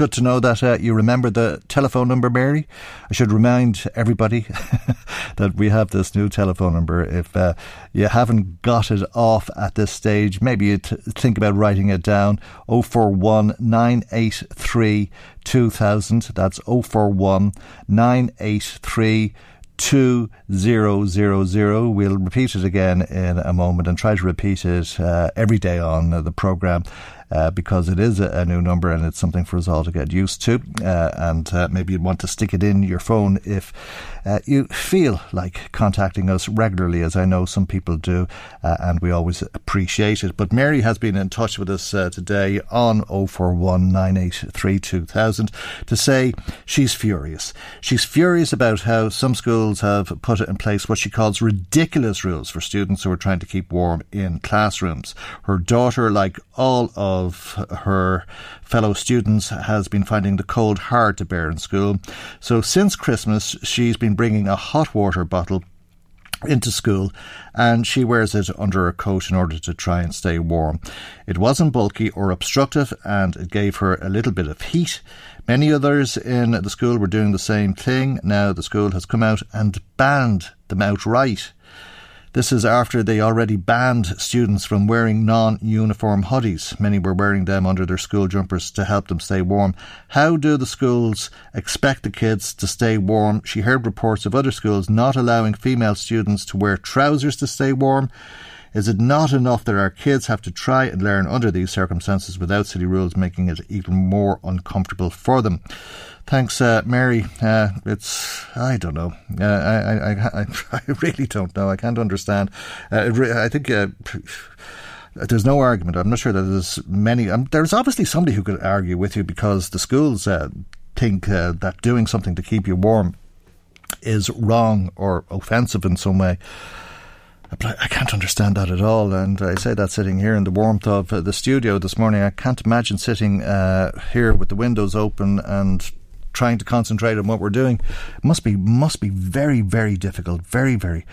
good to know that uh, you remember the telephone number, Mary. I should remind everybody that we have this new telephone number. If uh, you haven't got it off at this stage, maybe you t- think about writing it down 041 983 2000. That's 041 983 2000. We'll repeat it again in a moment and try to repeat it uh, every day on the programme uh, because it is a, a, new number and it's something for us all to get used to. Uh, and uh, maybe you'd want to stick it in your phone if uh, you feel like contacting us regularly, as I know some people do, uh, and we always appreciate it. But Mary has been in touch with us uh, today on 0419832000 to say she's furious. She's furious about how some schools have put in place what she calls ridiculous rules for students who are trying to keep warm in classrooms. Her daughter, like all of her fellow students, has been finding the cold hard to bear in school. So since Christmas, she's been bringing a hot water bottle into school and she wears it under her coat in order to try and stay warm. It wasn't bulky or obstructive and it gave her a little bit of heat. Many others in the school were doing the same thing. Now the school has come out and banned them outright. This is after they already banned students from wearing non uniform hoodies. Many were wearing them under their school jumpers to help them stay warm. How do the schools expect the kids to stay warm? She heard reports of other schools not allowing female students to wear trousers to stay warm. Is it not enough that our kids have to try and learn under these circumstances without city rules making it even more uncomfortable for them? Thanks, uh, Mary. Uh, it's I don't know. Uh, I, I, I I really don't know. I can't understand. Uh, I think. Uh, there's no argument. I'm not sure that there's many. Um, there's obviously somebody who could argue with you because the schools uh, think that doing something to keep you warm is wrong or offensive in some way. I can't understand that at all. And I say that sitting here in the warmth of the studio this morning. I can't imagine sitting uh, here with the windows open and trying to concentrate on what we're doing must be must be very very difficult very very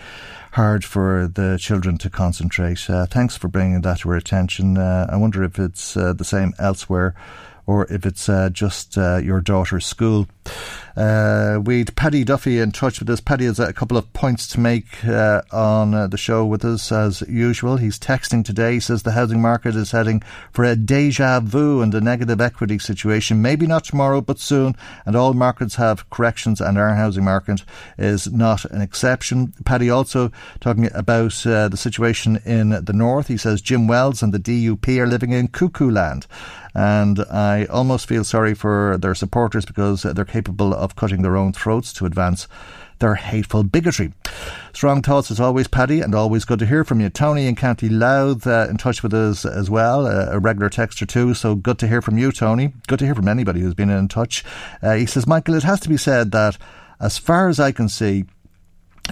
hard for the children to concentrate. Uh, thanks for bringing that to our attention. Uh, i wonder if it's uh, the same elsewhere or if it's uh, just uh, your daughter's school Uh, we'd Paddy Duffy in touch with us. Paddy has a couple of points to make uh, on uh, the show with us as usual. He's texting today. He says the housing market is heading for a deja vu and a negative equity situation. Maybe not tomorrow, but soon. And all markets have corrections, and our housing market is not an exception. Paddy also talking about uh, the situation in the north. He says Jim Wells and the DUP are living in cuckoo land and I almost feel sorry for their supporters because they're capable of cutting their own throats to advance their hateful bigotry. Strong thoughts as always, Paddy, and always good to hear from you. Tony in County Louth uh, in touch with us as well, uh, a regular texter too, so good to hear from you, Tony. Good to hear from anybody who's been in touch. Uh, he says, Michael, it has to be said that as far as I can see,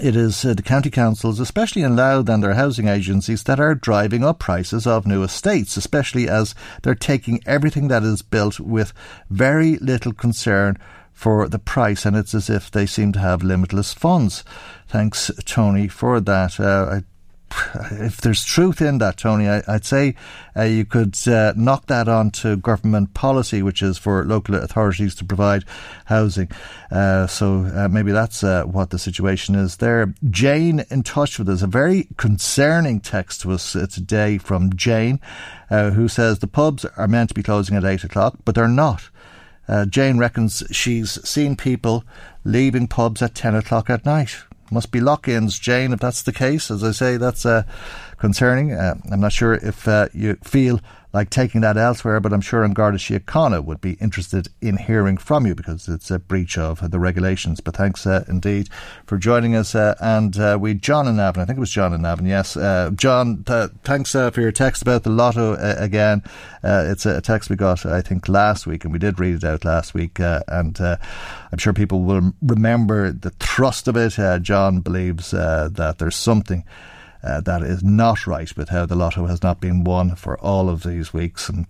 it is uh, the county councils, especially in Louth and their housing agencies, that are driving up prices of new estates, especially as they're taking everything that is built with very little concern for the price, and it's as if they seem to have limitless funds. Thanks, Tony, for that. Uh, I if there's truth in that, Tony, I, would say uh, you could uh, knock that on to government policy, which is for local authorities to provide housing. Uh, so uh, maybe that's uh, what the situation is there. Jane in touch with us, a very concerning text to us today from Jane, who says the pubs are meant to be closing at eight o'clock, but they're not. Jane reckons she's seen people leaving pubs at 10 o'clock at night must be lock-ins, Jane. If that's the case, as I say, that's uh, concerning. Uh, I'm not sure if uh, you feel like taking that elsewhere, but I'm sure An Garda Síochána would be interested in hearing from you because it's a breach of the regulations. But thanks uh, indeed for joining us. Uh, and uh, we, John and Navan, I think it was John and Navan, yes. Uh, John, th- thanks uh, for your text about the lotto uh, again. it's a text we got, I think, last week, and we did read it out last week. and I'm sure people will remember the thrust of it. John believes that there's something uh, that is not right with how the lotto has not been won for all of these weeks. And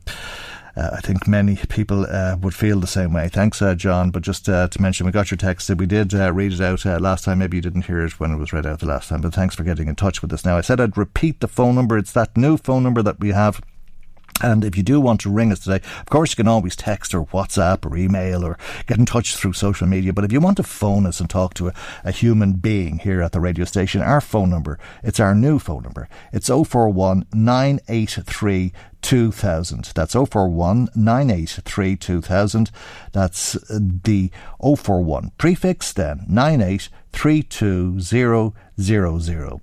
uh, I think many people uh, would feel the same way. Thanks, uh, John. But just uh, to mention, we got your text. We did uh, read it out uh, last time. Maybe you didn't hear it when it was read out the last time. But thanks for getting in touch with us. Now, I said I'd repeat the phone number. It's that new phone number that we have and if you do want to ring us today, of course you can always text or WhatsApp or email or get in touch through social media. But if you want to phone us and talk to a, a human being here at the radio station, our phone number, it's our new phone number. It's 041 983 2000. That's 041 983 2000. That's the 041 prefix, then 9832000.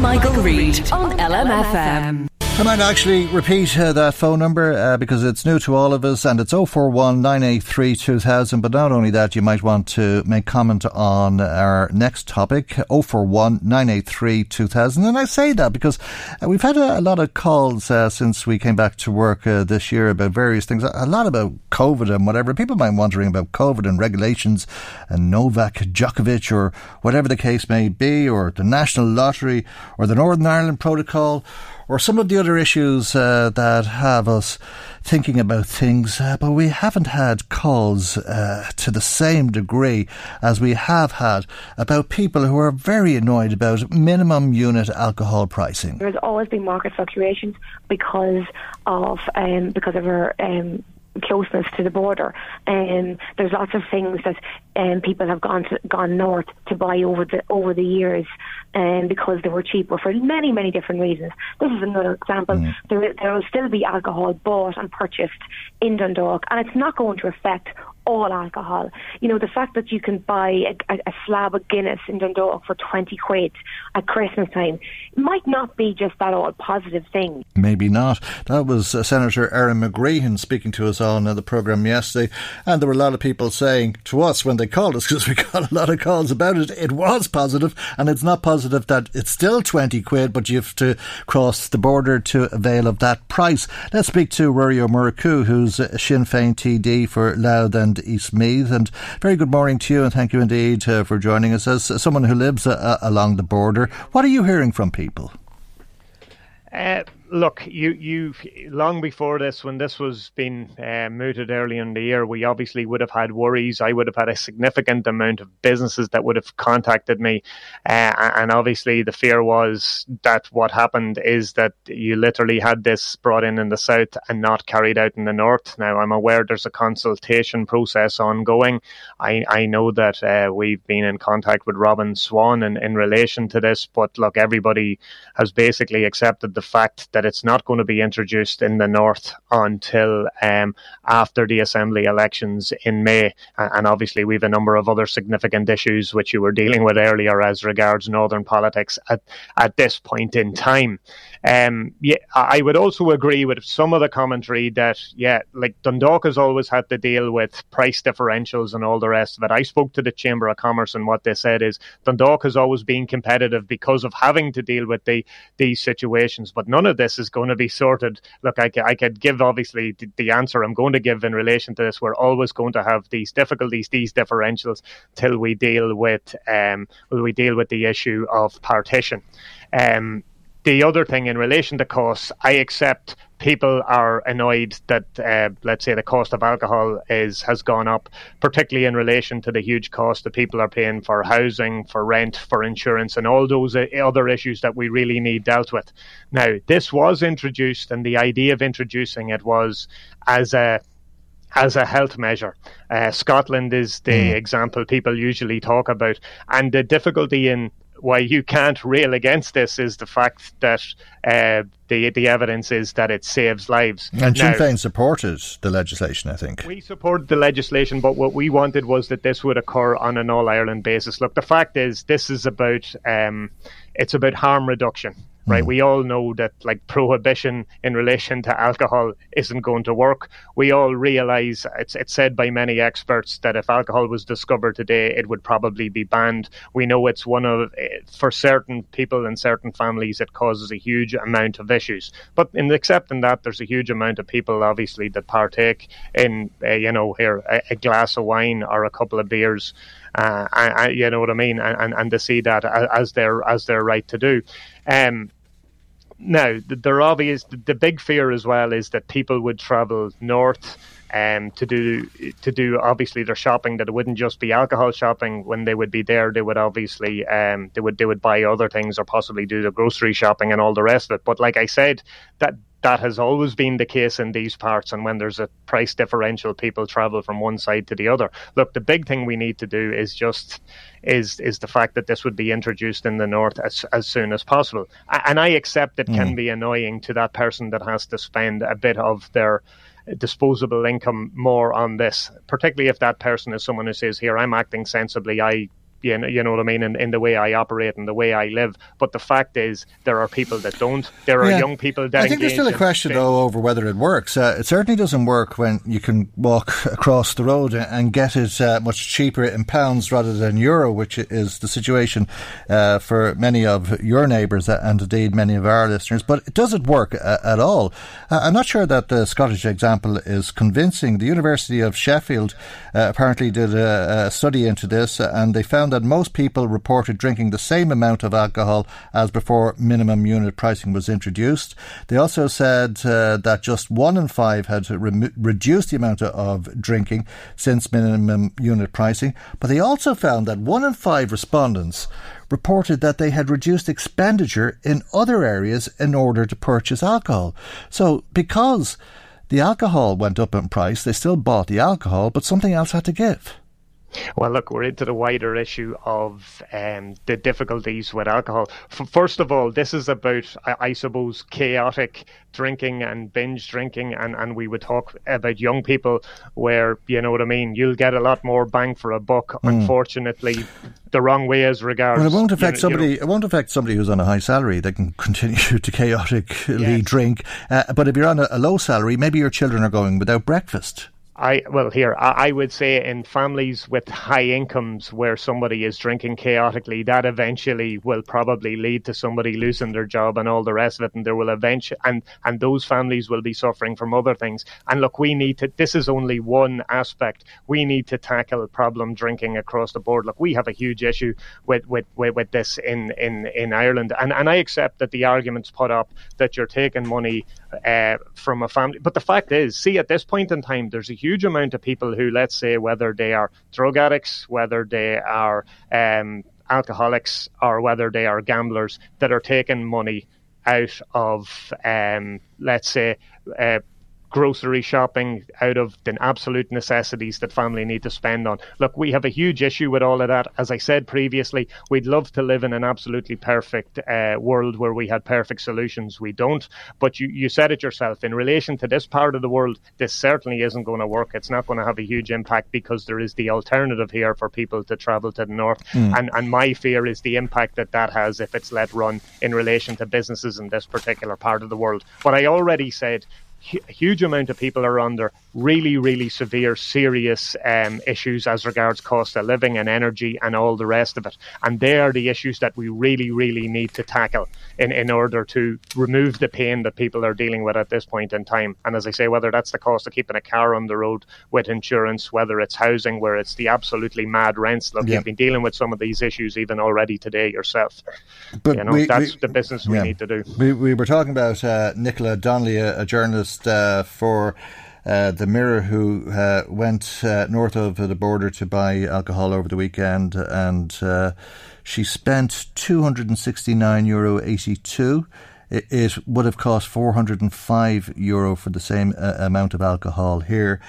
Michael Reade on LMFM. I might actually repeat uh, that phone number uh, because it's new to all of us and it's 041 983 2000. But not only that, you might want to make comment on our next topic 041 983 2000. And I say that because uh, we've had a, a, lot of calls uh, since we came back to work uh, this year about various things, a lot about COVID and whatever. People might be wondering about COVID and regulations and Novak Djokovic or whatever the case may be, or the National Lottery or the Northern Ireland Protocol or some of the other issues uh, that have us thinking about things, uh, but we haven't had calls uh, to the same degree as we have had about people who are very annoyed about minimum unit alcohol pricing. There's always been market fluctuations because of um, because of our um, closeness to the border. And um, there's lots of things that um, people have gone to, gone north to buy over the over the years, and um, because they were cheaper for many many different reasons. This is another example. Mm. There there will still be alcohol bought and purchased in Dundalk, and it's not going to affect all alcohol. You know, the fact that you can buy a, a, slab of Guinness in Dundalk for 20 quid at Christmas time might not be just that all positive thing. Maybe not. That was uh, Senator Erin McGreehan speaking to us on uh, the programme yesterday. And there were a lot of people saying to us when they called us, because we got a lot of calls about it, it was positive, and it's not positive that it's still 20 quid, but you have to cross the border to avail of that price. Let's speak to Ruairí Ó who's Sinn Féin TD for Louth and Eastmeath. And very good morning to you, and thank you indeed uh, for joining us. As someone who lives uh, uh, along the border, what are you hearing from people? Uh, look, you you long before this, when this was being uh, mooted early in the year, we obviously would have had worries. I would have had a significant amount of businesses that would have contacted me, uh, and obviously the fear was that what happened is that you literally had this brought in in the south and not carried out in the north. Now I'm aware there's a consultation process ongoing. I I know that uh, we've been in contact with Robin Swann in, in relation to this, but look, everybody has basically accepted the fact that it's not going to be introduced in the north until um, after the assembly elections in May. And obviously, we have a number of other significant issues which you were dealing with earlier as regards northern politics at, at this point in time. Um, yeah, I would also agree with some of the commentary that, yeah, like Dundalk has always had to deal with price differentials and all the rest of it. I spoke to the Chamber of Commerce, and what they said is Dundalk has always been competitive because of having to deal with the, these situations, but none of this is going to be sorted. Look, I, I could give obviously the, the answer I'm going to give in relation to this. We're always going to have these difficulties, these differentials, till we deal with um, we deal with the issue of partition. Um, the other thing in relation to costs, I accept people are annoyed that uh, let's say the cost of alcohol is has gone up, particularly in relation to the huge cost that people are paying for housing, for rent, for insurance, and all those uh, other issues that we really need dealt with. Now, this was introduced, and the idea of introducing it was as a as a health measure. Uh, Scotland is the mm. example people usually talk about, and the difficulty in why you can't rail against this is the fact that uh, the the evidence is that it saves lives. And Sinn Féin supported the legislation, I think. We supported the legislation, but what we wanted was that this would occur on an all Ireland basis. Look, the fact is, this is about um, it's about harm reduction right? Mm. We all know that like prohibition in relation to alcohol isn't going to work. We all realize it's it's said by many experts that if alcohol was discovered today, it would probably be banned. We know it's one of eh, for certain people and certain families it causes a huge amount of issues. But in accepting that, there's a huge amount of people obviously that partake in uh, you know here a, a glass of wine or a couple of beers. Uh, you know what I mean, and, and, to see that as their as their right to do. Um, now, the obvious, the big fear as well is that people would travel north um, to do to do obviously their shopping. That it wouldn't just be alcohol shopping. When they would be there, they would obviously um, they would they would buy other things or possibly do the grocery shopping and all the rest of it. But like I said, that that has always been the case in these parts. And when there's a price differential, people travel from one side to the other. Look, the big thing we need to do is just is is the fact that this would be introduced in the north as as soon as possible. And I accept it mm. can be annoying to that person that has to spend a bit of their disposable income more on this, particularly if that person is someone who says, "Here, I'm acting sensibly. I you know, you know what I mean, in, in the way I operate and the way I live. But the fact is, there are people that don't. There are yeah. young people that. I think there's still a question though over whether it works. Uh, it certainly doesn't work when you can walk across the road and get it uh, much cheaper in pounds rather than euro, which is the situation uh, for many of your neighbours and indeed many of our listeners. But does it work uh, at all? Uh, I'm not sure that the Scottish example is convincing. The University of Sheffield uh, apparently did a, a study into this, and they found that most people reported drinking the same amount of alcohol as before minimum unit pricing was introduced. They also said uh, that just one in five had re- reduced the amount of drinking since minimum unit pricing, but they also found that one in five respondents reported that they had reduced expenditure in other areas in order to purchase alcohol. So, because the alcohol went up in price, they still bought the alcohol, but something else had to give. Well, look, we're into the wider issue of um, the difficulties with alcohol. F- first of all, this is about, I, I, suppose, chaotic drinking and binge drinking, and, and we would talk about young people where, you know what I mean, you'll get a lot more bang for a buck. Mm. Unfortunately, the wrong way as regards. Well, it won't affect you know, somebody. You know, it won't affect somebody who's on a high salary. They can continue to chaotically yes. drink. Uh, but if you're on a, a low salary, maybe your children are going without breakfast I well here I, I, would say in families with high incomes where somebody is drinking chaotically, that eventually will probably lead to somebody losing their job and all the rest of it, and there will eventually and and those families will be suffering from other things. And look, we need to. This is only one aspect. We need to tackle problem drinking across the board. Look, we have a huge issue with with with, with this in in in Ireland, and and I accept that the arguments put up that you're taking money uh, from a family, but the fact is, see, at this point in time, there's a huge amount of people who, let's say, whether they are drug addicts, whether they are um, alcoholics, or whether they are gamblers, that are taking money out of, um, let's say, uh, grocery shopping out of the absolute necessities that family need to spend on. Look, we have a huge issue with all of that. As I said previously, we'd love to live in an absolutely perfect uh, world where we had perfect solutions. We don't. But you, you said it yourself. In relation to this part of the world, this certainly isn't going to work. It's not going to have a huge impact because there is the alternative here for people to travel to the north. Mm. And, and my fear is the impact that that has if it's let run in relation to businesses in this particular part of the world. But I already said huge amount of people are under really, really severe, serious um, issues as regards cost of living and energy and all the rest of it. And they are the issues that we really, really need to tackle in, in order to remove the pain that people are dealing with at this point in time. And as I say, whether that's the cost of keeping a car on the road with insurance, whether it's housing, where it's the absolutely mad rents. Look, yeah. you've been dealing with some of these issues even already today yourself. But you know, we, that's we, the business we yeah. need to do. We, we were talking about uh, Nicola Donnelly, a, a journalist uh, for uh, the Mirror, who uh, went uh, north of the border to buy alcohol over the weekend, and uh, she spent two hundred and sixty nine euro eighty two. It, would have cost four hundred and five euro for the same uh, amount of alcohol here.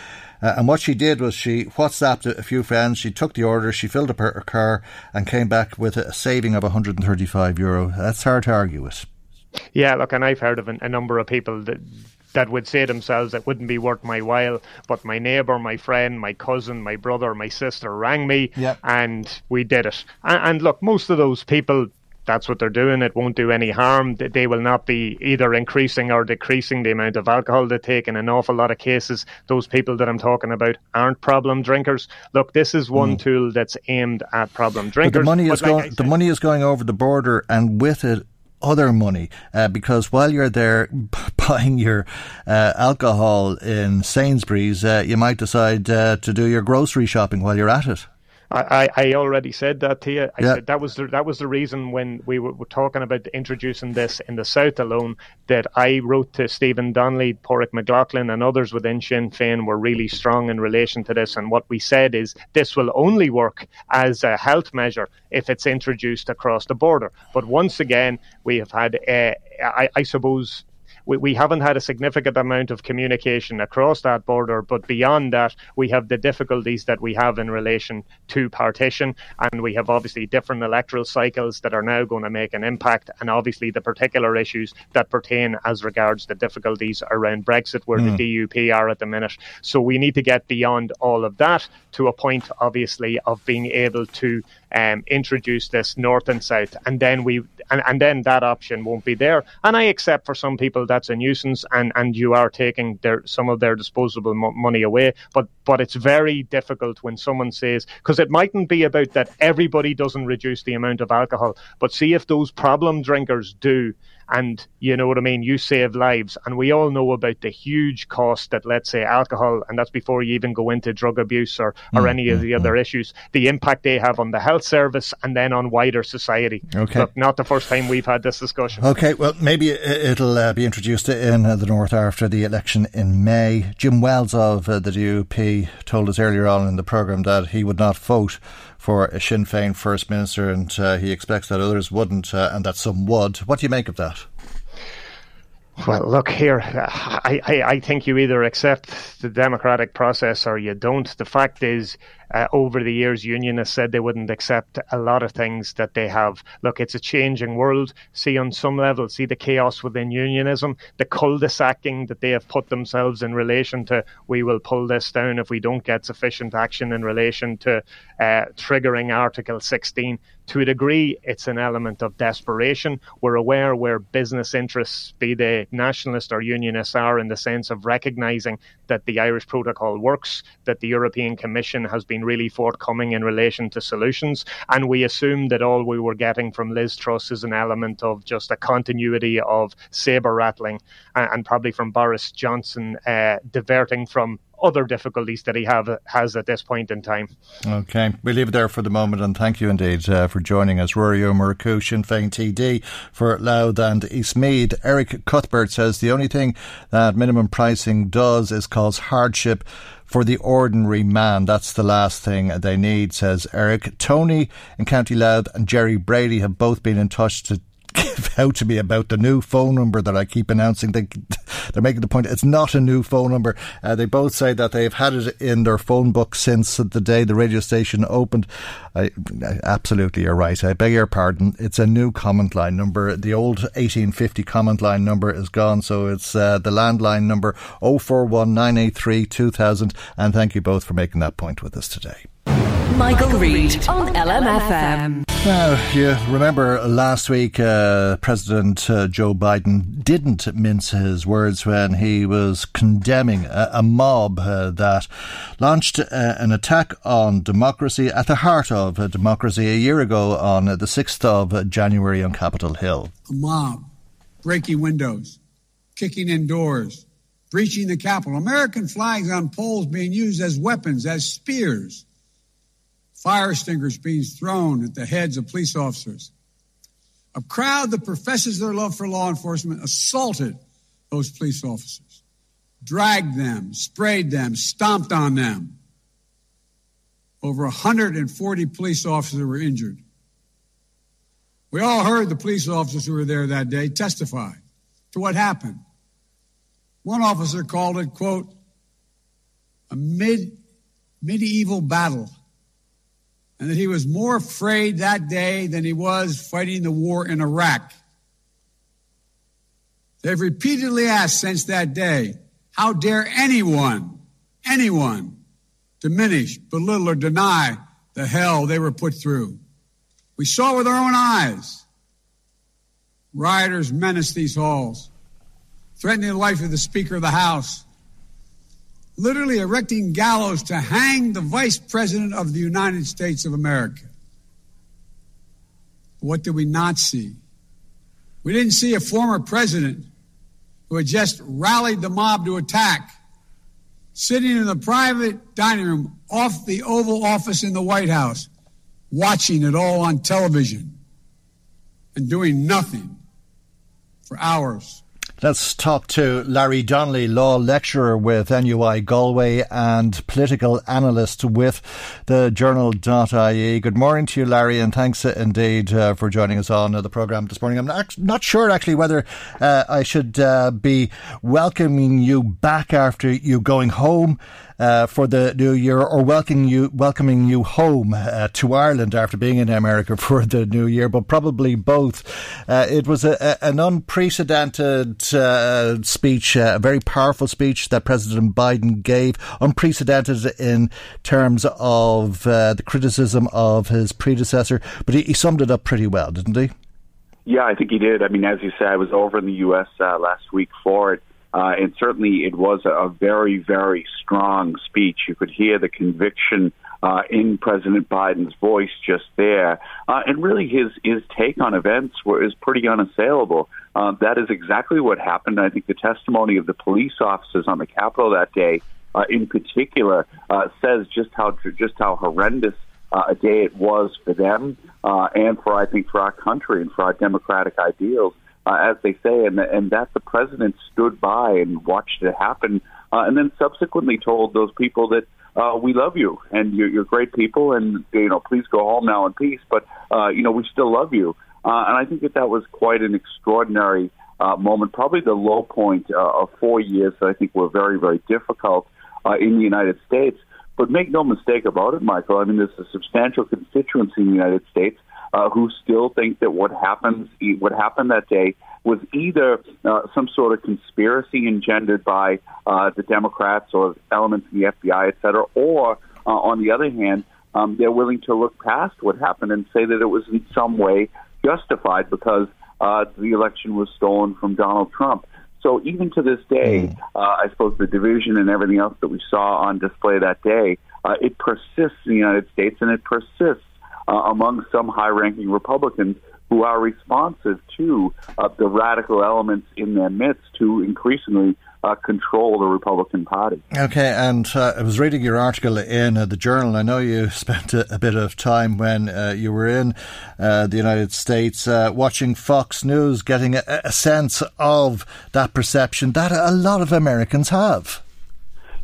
and what she did was she WhatsApped a few friends. She took the order, she filled up her, her car, and came back with a saving of one hundred and thirty five euro. That's hard to argue with. Yeah, look, and I've heard of a number of people that that would say themselves it wouldn't be worth my while. But my neighbour, my friend, my cousin, my brother, my sister rang me, yep. and we did it. And, and look, most of those people that's what they're doing. It won't do any harm. They will not be either increasing or decreasing the amount of alcohol they take. In an awful lot of cases, those people that I'm talking about aren't problem drinkers. Look, this is one mm. tool that's aimed at problem drinkers. But the money is like going. The money is going over the border, and with it other money uh, because while you're there buying your uh, alcohol in Sainsbury's, uh, you might decide uh, to do your grocery shopping while you're at it. I, I already said that to you. I yeah. said that was the, that was the reason when we were, were, talking about introducing this in the south alone that I wrote to Stephen Donnelly, Pádraig McLaughlin, and others within Sinn Féin were really strong in relation to this. And what we said is this will only work as a health measure if it's introduced across the border. But once again, we have had, uh, I, I suppose, we, we haven't had a significant amount of communication across that border, but beyond that, we have the difficulties that we have in relation to partition, and we have obviously different electoral cycles that are now going to make an impact, and obviously the particular issues that pertain as regards the difficulties around Brexit, where mm. the hmm. DUP are at the minute. So we need to get beyond all of that to a point, obviously, of being able to um, introduce this north and south, and then we and, and then that option won't be there. And I accept for some people that's a nuisance, and, and you are taking their some of their disposable mo- money away. But but it's very difficult when someone says because it mightn't be about that everybody doesn't reduce the amount of alcohol, but see if those problem drinkers do and you know what I mean, you save lives. And we all know about the huge cost that, let's say, alcohol, and that's before you even go into drug abuse or, or mm, any of the mm, other mm. issues, the impact they have on the health service and then on wider society. Okay. Look, not the first time we've had this discussion. Okay, well, maybe it'll uh, be introduced in uh, the North after the election in May. Jim Wells of uh, the DUP told us earlier on in the programme that he would not vote for a Sinn Féin First Minister, and uh, he expects that others wouldn't, uh, and that some would. What do you make of that? Well, look here. I, I, I think you either accept the democratic process or you don't. The fact is, uh, over the years, unionists said they wouldn't accept a lot of things that they have. Look, it's a changing world. See, on some level, see the chaos within unionism, the cul-de-sacing that they have put themselves in relation to. We will pull this down if we don't get sufficient action in relation to uh, triggering Article 16 to a degree, it's an element of desperation. We're aware where business interests, be they nationalist or unionist, are in the sense of recognising that the Irish Protocol works, that the European Commission has been really forthcoming in relation to solutions, and we assume that all we were getting from Liz Truss is an element of just a continuity of sabre rattling, and, and, probably from Boris Johnson uh, diverting from other difficulties that he have has at this point in time. Okay, we leave it there for the moment, and thank you indeed uh, for joining us. Ruairí Murchú, Sinn Féin TD for Louth and East Meath. Eric Cuthbert says the only thing that minimum pricing does is cause hardship for the ordinary man. That's the last thing they need, says Eric. Tony in County Louth and Jerry Brady have both been in touch to give out to me about the new phone number that I keep announcing. They, they're making the point it's not a new phone number. Uh, they both say that they've had it in their phone book since the day the radio station opened. I, absolutely, you're right. I beg your pardon. It's a new comment line number. The old 1850 comment line number is gone, so it's uh, the landline number 041 2000. And thank you both for making that point with us today. Michael, Reade on LMFM. Now, you remember last week, uh, President uh, Joe Biden didn't mince his words when he was condemning a, a mob uh, that launched uh, an attack on democracy at the heart of democracy a year ago on the 6th of January on Capitol Hill. A mob breaking windows, kicking in doors, breaching the Capitol, American flags on poles being used as weapons, as spears fire extinguishers being thrown at the heads of police officers. A crowd that professes their love for law enforcement assaulted those police officers, dragged them, sprayed them, stomped on them. Over 140 police officers were injured. We all heard the police officers who were there that day testify to what happened. One officer called it, quote, a mid, medieval battle and that he was more afraid that day than he was fighting the war in Iraq. They've repeatedly asked since that day, how dare anyone, anyone, diminish, belittle, or deny the hell they were put through? We saw with our own eyes. Rioters menaced these halls, threatening the life of the Speaker of the House, literally erecting gallows to hang the Vice President of the United States of America. What did we not see? We didn't see a former president who had just rallied the mob to attack, sitting in the private dining room off the Oval Office in the White House, watching it all on television and doing nothing for hours. Let's talk to Larry Donnelly, law lecturer with NUI Galway and political analyst with the journal.ie. Good morning to you, Larry, and thanks indeed uh, for joining us on uh, the programme this morning. I'm not, not sure actually whether uh, I should uh, be welcoming you back after you going home uh, for the new year or welcoming you welcoming you home uh, to Ireland after being in America for the new year, but probably both. Uh, it was a, a, an unprecedented uh, speech, uh, a very powerful speech that President Biden gave, unprecedented in terms of uh, the criticism of his predecessor, but he, he summed it up pretty well, didn't he? Yeah, I think he did. I mean, as you said, I was over in the U.S. last week for it. Uh, and certainly it was a, very, very strong speech. You could hear the conviction uh, in President Biden's voice just there. Uh, and really his, his take on events were, is pretty unassailable. Uh, that is exactly what happened. I think the testimony of the police officers on the Capitol that day, uh, in particular, uh, says just how just how horrendous uh, a day it was for them uh, and for I think for our country and for our democratic ideals uh, as they say, and and that the president stood by and watched it happen, uh, and then subsequently told those people that uh, we love you and you're, you're great people, and you know please go home now in peace, but uh, you know we still love you, uh, and I think that that was quite an extraordinary uh, moment, probably the low point uh, of four years that I think were very very difficult uh, in the United States. But make no mistake about it, Michael. I mean, there's a substantial constituency in the United States uh, who still think that what happens, what happened that day, was either uh, some sort of conspiracy engendered by uh, the Democrats or elements in the FBI, et cetera, or uh, on the other hand, um, they're willing to look past what happened and say that it was in some way justified because uh, the election was stolen from Donald Trump. So even to this day, mm. uh, I suppose the division and everything else that we saw on display that day, uh, it persists in the United States and it persists uh, among some high-ranking Republicans who are responsive to uh, the radical elements in their midst to increasingly uh, control the Republican Party. Okay, and uh, I was reading your article in uh, the Journal. I know you spent a, a bit of time when uh, you were in uh, the United States uh, watching Fox News, getting a, a sense of that perception that a lot of Americans have.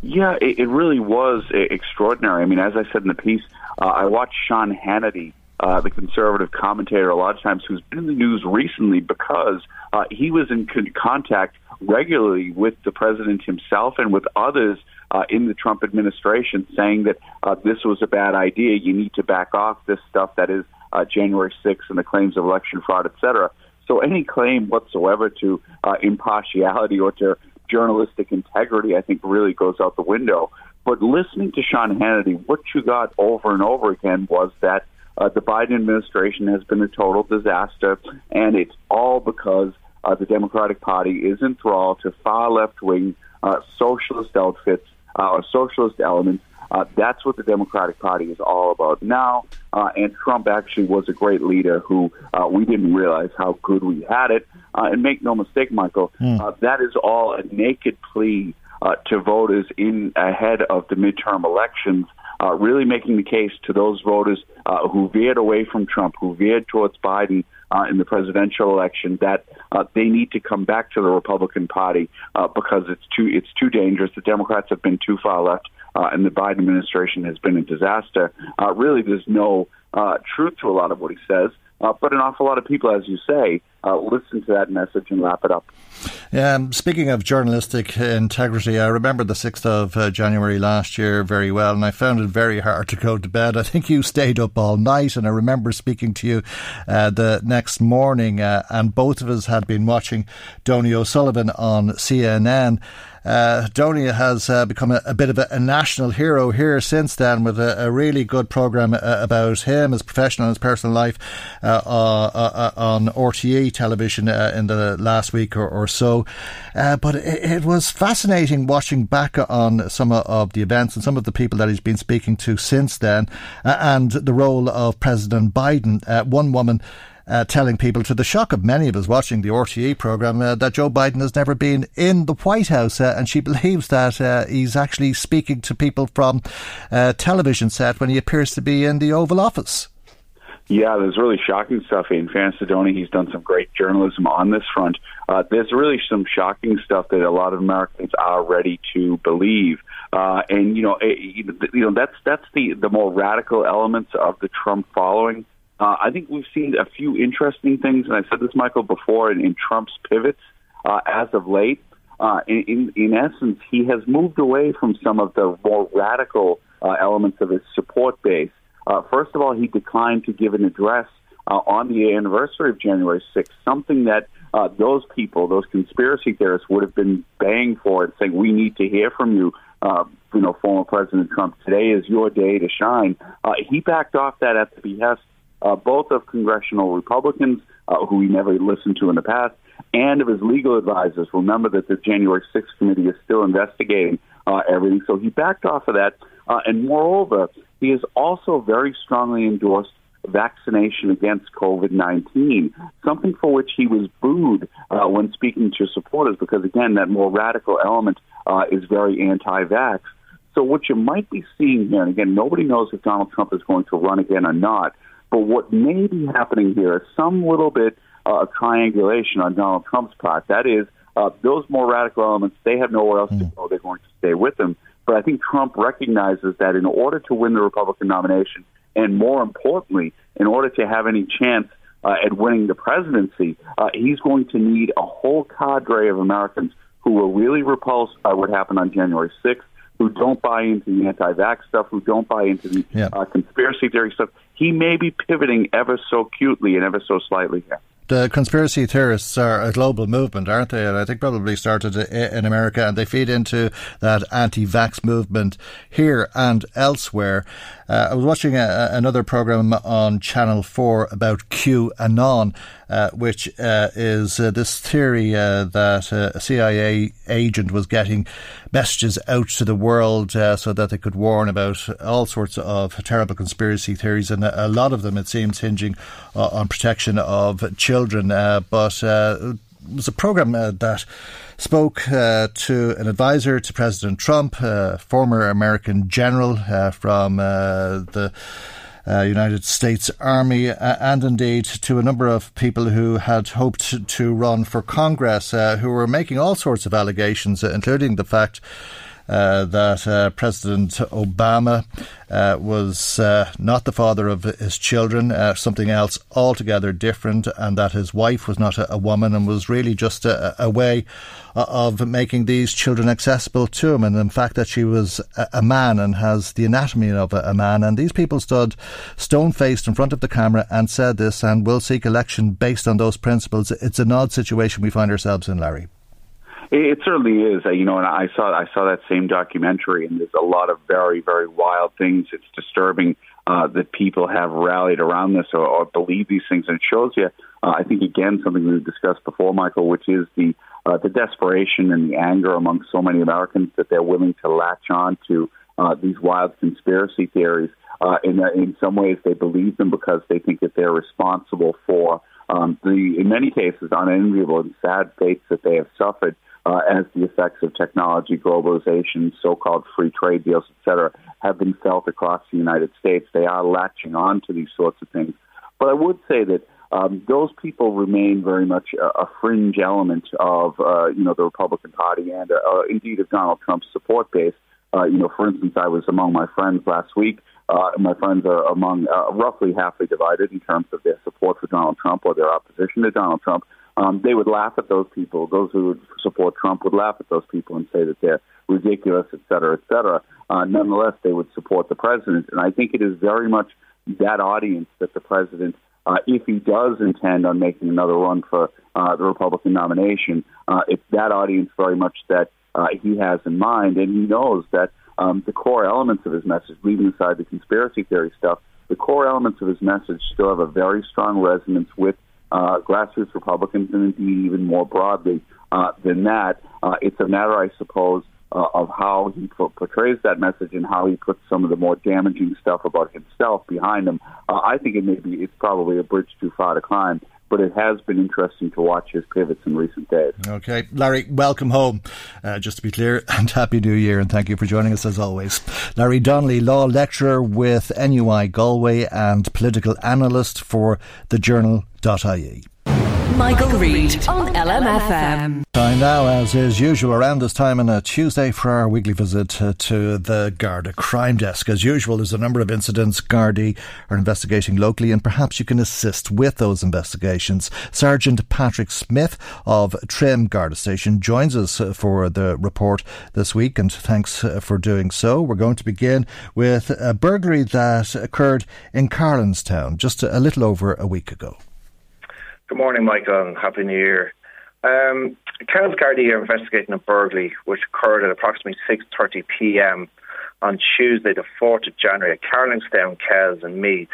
Yeah, it, it really was extraordinary. I mean, as I said in the piece, I watched Sean Hannity uh, the conservative commentator a lot of times who's been in the news recently because uh, he was in con- contact regularly with the president himself and with others uh, in the Trump administration saying that uh, this was a bad idea. You need to back off this stuff that is uh, January 6th and the claims of election fraud, et cetera. So any claim whatsoever to uh, impartiality or to journalistic integrity, I think, really goes out the window. But listening to Sean Hannity, what you got over and over again was that uh, the Biden administration has been a total disaster, and it's all because uh, the Democratic Party is enthralled to far left wing uh, socialist outfits uh, or socialist elements. Uh, that's what the Democratic Party is all about now. Uh, and Trump actually was a great leader who uh, we didn't realize how good we had it. Uh, and make no mistake, Michael, mm. uh, that is all a naked plea uh, to voters in ahead of the midterm elections uh, really making the case to those voters uh, who veered away from Trump, who veered towards Biden uh, in the presidential election, that uh, they need to come back to the Republican Party uh, because it's too it's too dangerous. The Democrats have been too far left, uh, and the Biden administration has been a disaster. Uh, really, there's no uh, truth to a lot of what he says. Uh, but an awful lot of people, as you say, uh, listen to that message and lap it up. Um, speaking of journalistic integrity, I remember the 6th of uh, January last year very well, and I found it very hard to go to bed. I think you stayed up all night, and I remember speaking to you uh, the next morning, uh, and both of us had been watching Donie O'Sullivan on CNN. Uh, Donie has uh, become a, a, bit of a, a, national hero here since then with a, a really good programme uh, about him, his professional and his personal life uh, uh, on RTE television in the last week or, or so. but it, it, was fascinating watching back on some of the events and some of the people that he's been speaking to since then and the role of President Biden. one woman uh, telling people, to the shock of many of us watching the RTE programme, uh, that Joe Biden has never been in the White House, uh, and she believes that uh, he's actually speaking to people from a television set when he appears to be in the Oval Office. Yeah, there's really shocking stuff. In to he's done some great journalism on this front. Uh, there's really some shocking stuff that a lot of Americans are ready to believe. Uh, and you know, it, eh, you know that's that's the the more radical elements of the Trump following. Uh, I think we've seen a few interesting things, and I said this, Michael, before in, in Trump's pivots uh, as of late. Uh, in, in, in essence, he has moved away from some of the more radical uh, elements of his support base. Uh, first of all, he declined to give an address uh, on the anniversary of January 6th, something that uh, those people, those conspiracy theorists, would have been baying for and saying, "We need to hear from you." Uh, you know, former President Trump, today is your day to shine. Uh, he backed off that at the behest uh, both of congressional Republicans, uh, who he never listened to in the past, and of his legal advisors. Remember that the January 6th committee is still investigating uh, everything. So he backed off of that. Uh, and moreover, he has also very strongly endorsed vaccination against COVID 19, something for which he was booed uh, when speaking to supporters, because again, that more radical element uh, is very anti vax. So, what you might be seeing here, and again, nobody knows if Donald Trump is going to run again or not, but what may be happening here is some little bit uh, of triangulation on Donald Trump's part. That is, uh, those more radical elements, they have nowhere else mm. to hmm. go. They're going to stay with him. But I think Trump recognizes that in order to win the Republican nomination, and more importantly, in order to have any chance uh, at winning the presidency, uh, he's going to need a whole cadre of Americans who were really repulsed by what happened on January 6th, who don't buy into the anti-vax stuff, who don't buy into the yeah. uh, conspiracy theory stuff. He may be pivoting ever so cutely and ever so slightly here the conspiracy theorists are a global movement, aren't they? And I think probably started in America, and they feed into that anti-vax movement here and elsewhere. Uh, I was watching a, another program on Channel Four about QAnon, uh, which uh, is uh, this theory uh, that uh, a CIA agent was getting messages out to the world so that they could warn about all sorts of terrible conspiracy theories, and a, lot of them, it seems, hinging on protection of children. but it was a program that spoke uh, to an advisor to President Trump, uh, former American general uh, from uh, the. Uh, United States Army, uh, and indeed to a number of people who had hoped to run for Congress, who were making all sorts of allegations, including the fact uh, that uh, President Obama uh, was uh, not the father of his children, uh, something else altogether different, and that his wife was not a, a woman and was really just a, a, way of making these children accessible to him. And in fact, that she was a, man and has the anatomy of a, man. And these people stood stone faced in front of the camera and said this and will seek election based on those principles. It's an odd situation we find ourselves in, Larry. It, certainly is. Uh, you know, and I saw I saw that same documentary, and there's a lot of very very wild things. It's disturbing uh, that people have rallied around this or, or believe these things, and it shows you. Uh, I think again something we've discussed before, Michael, which is the uh, the desperation and the anger among so many Americans that they're willing to latch on to uh, these wild conspiracy theories. Uh, in, uh, in some ways, they believe them because they think that they're responsible for um, the, in many cases, unenviable and sad fates that they have suffered uh, as the effects of technology, globalization, so-called free trade deals, et cetera, have been felt across the United States. They are latching on to these sorts of things. But I would say that um, those people remain very much a, a fringe element of, uh, you know, the Republican Party and, uh, indeed, of Donald Trump's support base. Uh, you know, for instance, I was among my friends last week. Uh, my friends are among uh, roughly halfway divided in terms of their support for Donald Trump or their opposition to Donald Trump um, they would laugh at those people. Those who would support Trump would laugh at those people and say that they're ridiculous, et cetera, et cetera. Uh, nonetheless, they would support the president. And I think it is very much that audience that the president, uh, if he does intend on making another run for uh, the Republican nomination, uh, it's that audience very much that uh, he has in mind. And he knows that um, the core elements of his message, leaving aside the conspiracy theory stuff, the core elements of his message still have a very strong resonance with uh, grassroots Republicans, and indeed even more broadly uh, than that. Uh, it's a matter, I suppose, uh, of how he portrays that message and how he puts some of the more damaging stuff about himself behind him. Uh, I think it may be it's probably a bridge too far to climb but it has been interesting to watch his pivots in recent days. Okay. Larry, welcome home. Uh, just to be clear, and Happy New Year, and thank you for joining us as always. Larry Donnelly, law lecturer with NUI Galway and political analyst for the Journal.ie. Michael, Reade on LMFM. Time now, as is usual, around this time on a Tuesday for our weekly visit uh, to the Garda Crime Desk. As usual, there's a number of incidents Gardaí are investigating locally, and perhaps you can assist with those investigations. Sergeant Patrick Smith of Trim Garda Station joins us uh, for the report this week, and thanks uh, for doing so. We're going to begin with a burglary that occurred in Carlanstown just a little over a week ago. Good morning, Michael, and Happy New Year. Um, Kells Gardaí are investigating a burglary which occurred at approximately 6.30 p.m. on Tuesday, the 4th of January at Carlanstown, Kells and Meath.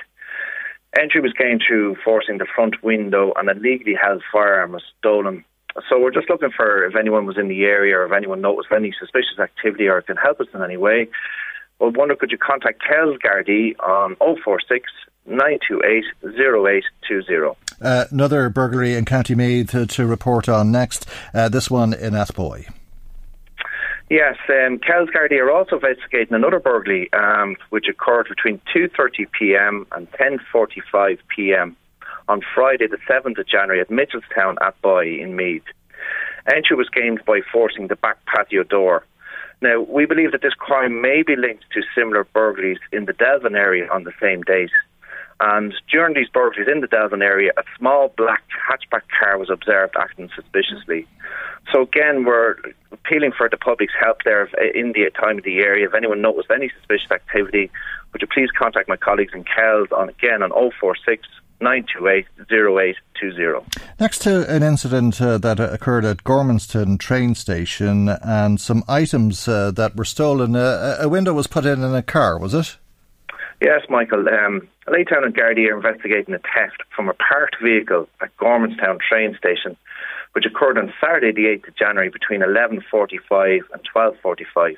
Entry was gained through forcing the front window and a legally held firearm was stolen. So we're just looking for if anyone was in the area or if anyone noticed any suspicious activity or can help us in any way. We wonder could you contact Kells Gardaí on 046 928 0820. Uh, another burglary in County Meath to, to report on next. Uh, this one in Athboy. Yes, um, Kells Gardaí are also investigating another burglary, um, which occurred between 2:30 p.m. and 10:45 p.m. on Friday, the 7th of January, at Mitchelstown Athboy in Meath. Entry was gained by forcing the back patio door. Now, we believe that this crime may be linked to similar burglaries in the Delvin area on the same date. And during these burglaries in the Delvin area, a small black hatchback car was observed acting suspiciously. So again, we're appealing for the public's help there in the time of the area. If anyone noticed any suspicious activity, would you please contact my colleagues in Kells on again on 046 928 0820. Next to an incident uh, that occurred at Gormanston train station and some items uh, that were stolen, uh, a window was put in in a car, was it? Yes, Michael. Um, Laytown and Gardaí are investigating a theft from a parked vehicle at Gormanston train station, which occurred on Saturday, the 8th of January, between 11.45 and 12.45.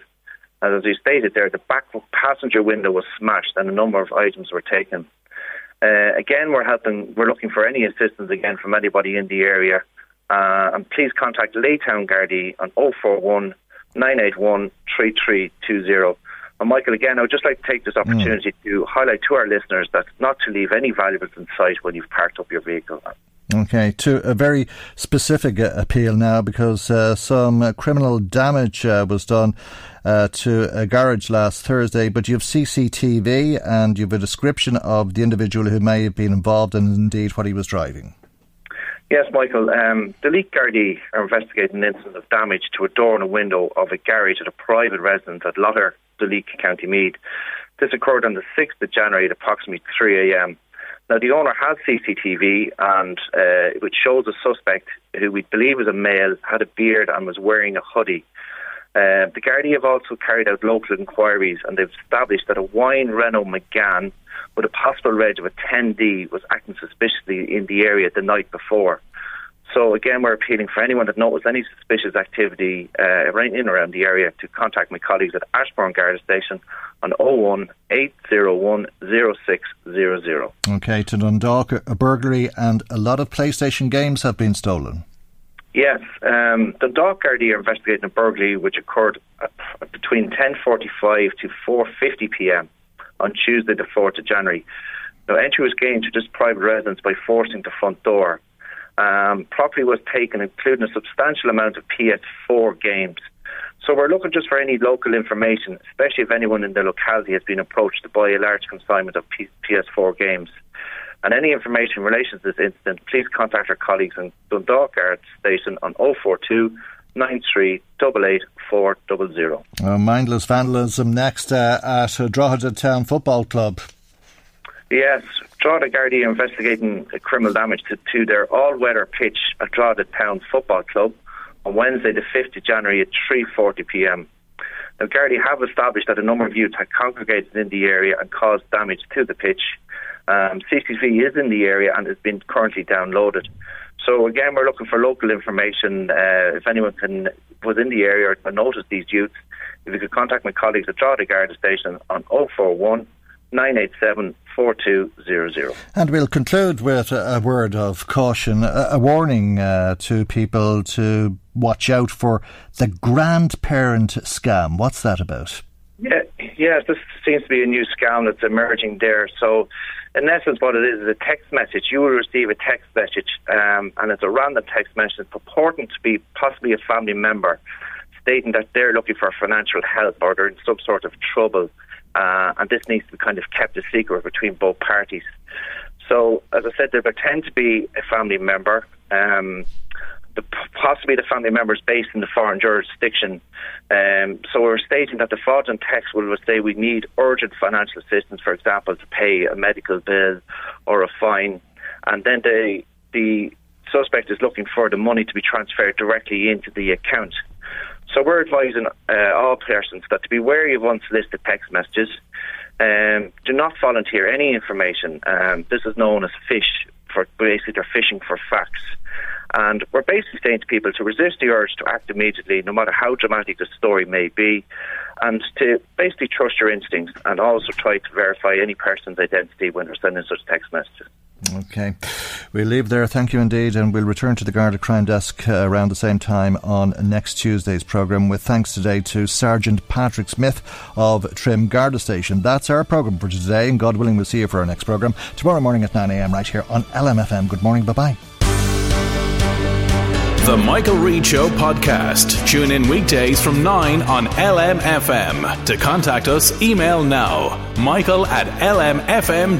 And As you stated there, the back passenger window was smashed and a number of items were taken. Uh, again, we're helping. We're looking for any assistance again from anybody in the area. Uh, and please contact Laytown Gardaí on 041 981 3320. And Michael, again, I would just like to take this hmm. opportunity mm. to highlight to our listeners that not to leave any valuables in sight when you've parked up your vehicle. Okay, to a very specific uh, appeal now because uh, some uh, criminal damage uh, was done uh, to a garage last Thursday, but you have CCTV and you have a description of the individual who may have been involved and indeed what he was driving. Yes, Michael. Um, Duleek Gardaí are investigating an incident of damage to a door and a window of a garage at a private residence at Lotter, Duleek, County Meath. This occurred on the 6th of January at approximately 3 a.m. Now, the owner has CCTV, and uh, which shows a suspect who we believe was a male, had a beard, and was wearing a hoodie. Uh, the Gardaí have also carried out local inquiries, and they've established that a wine Renault Megane with a possible reg of a 10D was acting suspiciously in the area the night before. So again, we're appealing for anyone that notices any suspicious activity uh, right in around the area to contact my colleagues at Ashbourne Garda Station on 01 801 0600. Okay, to Dundalk, a burglary and a lot of PlayStation games have been stolen. Yes, um, the Dundalk Gardaí are investigating a burglary which occurred between 10.45 to 4.50 p.m. on Tuesday the 4th of January. Now, entry was gained to this private residence by forcing the front door um, property was taken, including a substantial amount of PS4 games. So we're looking just for any local information, especially if anyone in the locality has been approached to buy a large consignment of P- PS4 games. And any information in relation to this incident, please contact our colleagues in Dundalk Art Station on 042 93 uh, mindless vandalism next uh, at Drogheda Town Football Club. Yes, Drogheda Gardaí investigating criminal damage to, to their all-weather pitch at Drogheda Town Football Club on Wednesday, the 5th of January at 3.40pm. Now, Gardaí have established that a number of youths had congregated in the area and caused damage to the pitch. Um, CCTV is in the area and has been currently downloaded. So again, we're looking for local information. Uh, if anyone can was in the area or noticed these youths, if you could contact my colleagues at Drogheda Garda Station on 041 987 4200. And we'll conclude with a, a word of caution, a, a warning uh, to people to watch out for the grandparent scam. What's that about? Yeah, yes, this seems to be a new scam that's emerging there. So, in essence, what it is is a text message. You will receive a text message, um, and it's a random text message purporting to be possibly a family member, stating that they're looking for financial help or they're in some sort of trouble uh, and this needs to be kind of kept a secret between both parties. So, as I said, there tend to be a family member. Um, the, possibly the family member is based in the foreign jurisdiction. Um, so we're stating that the fraudulent text will say we need urgent financial assistance, for example, to pay a medical bill or a fine, and then the the suspect is looking for the money to be transferred directly into the account. So we're advising uh, all persons that to be wary of unsolicited text messages. Um, do not volunteer any information. Um, this is known as fish for basically they're fishing for facts. And we're basically saying to people to resist the urge to act immediately, no matter how dramatic the story may be, and to basically trust your instincts and also try to verify any person's identity when they're sending such text messages. Okay. We'll leave there. Thank you indeed. And we'll return to the Garda Crime Desk uh, around the same time on next Tuesday's programme with thanks today to Sergeant Patrick Smith of Trim Garda Station. That's our programme for today. And God willing, we'll see you for our next programme tomorrow morning at 9am right here on LMFM. Good morning. Bye bye. The Michael Reade Show podcast. Tune in weekdays from 9 on LMFM. To contact us, email now michael at lmfm.ie.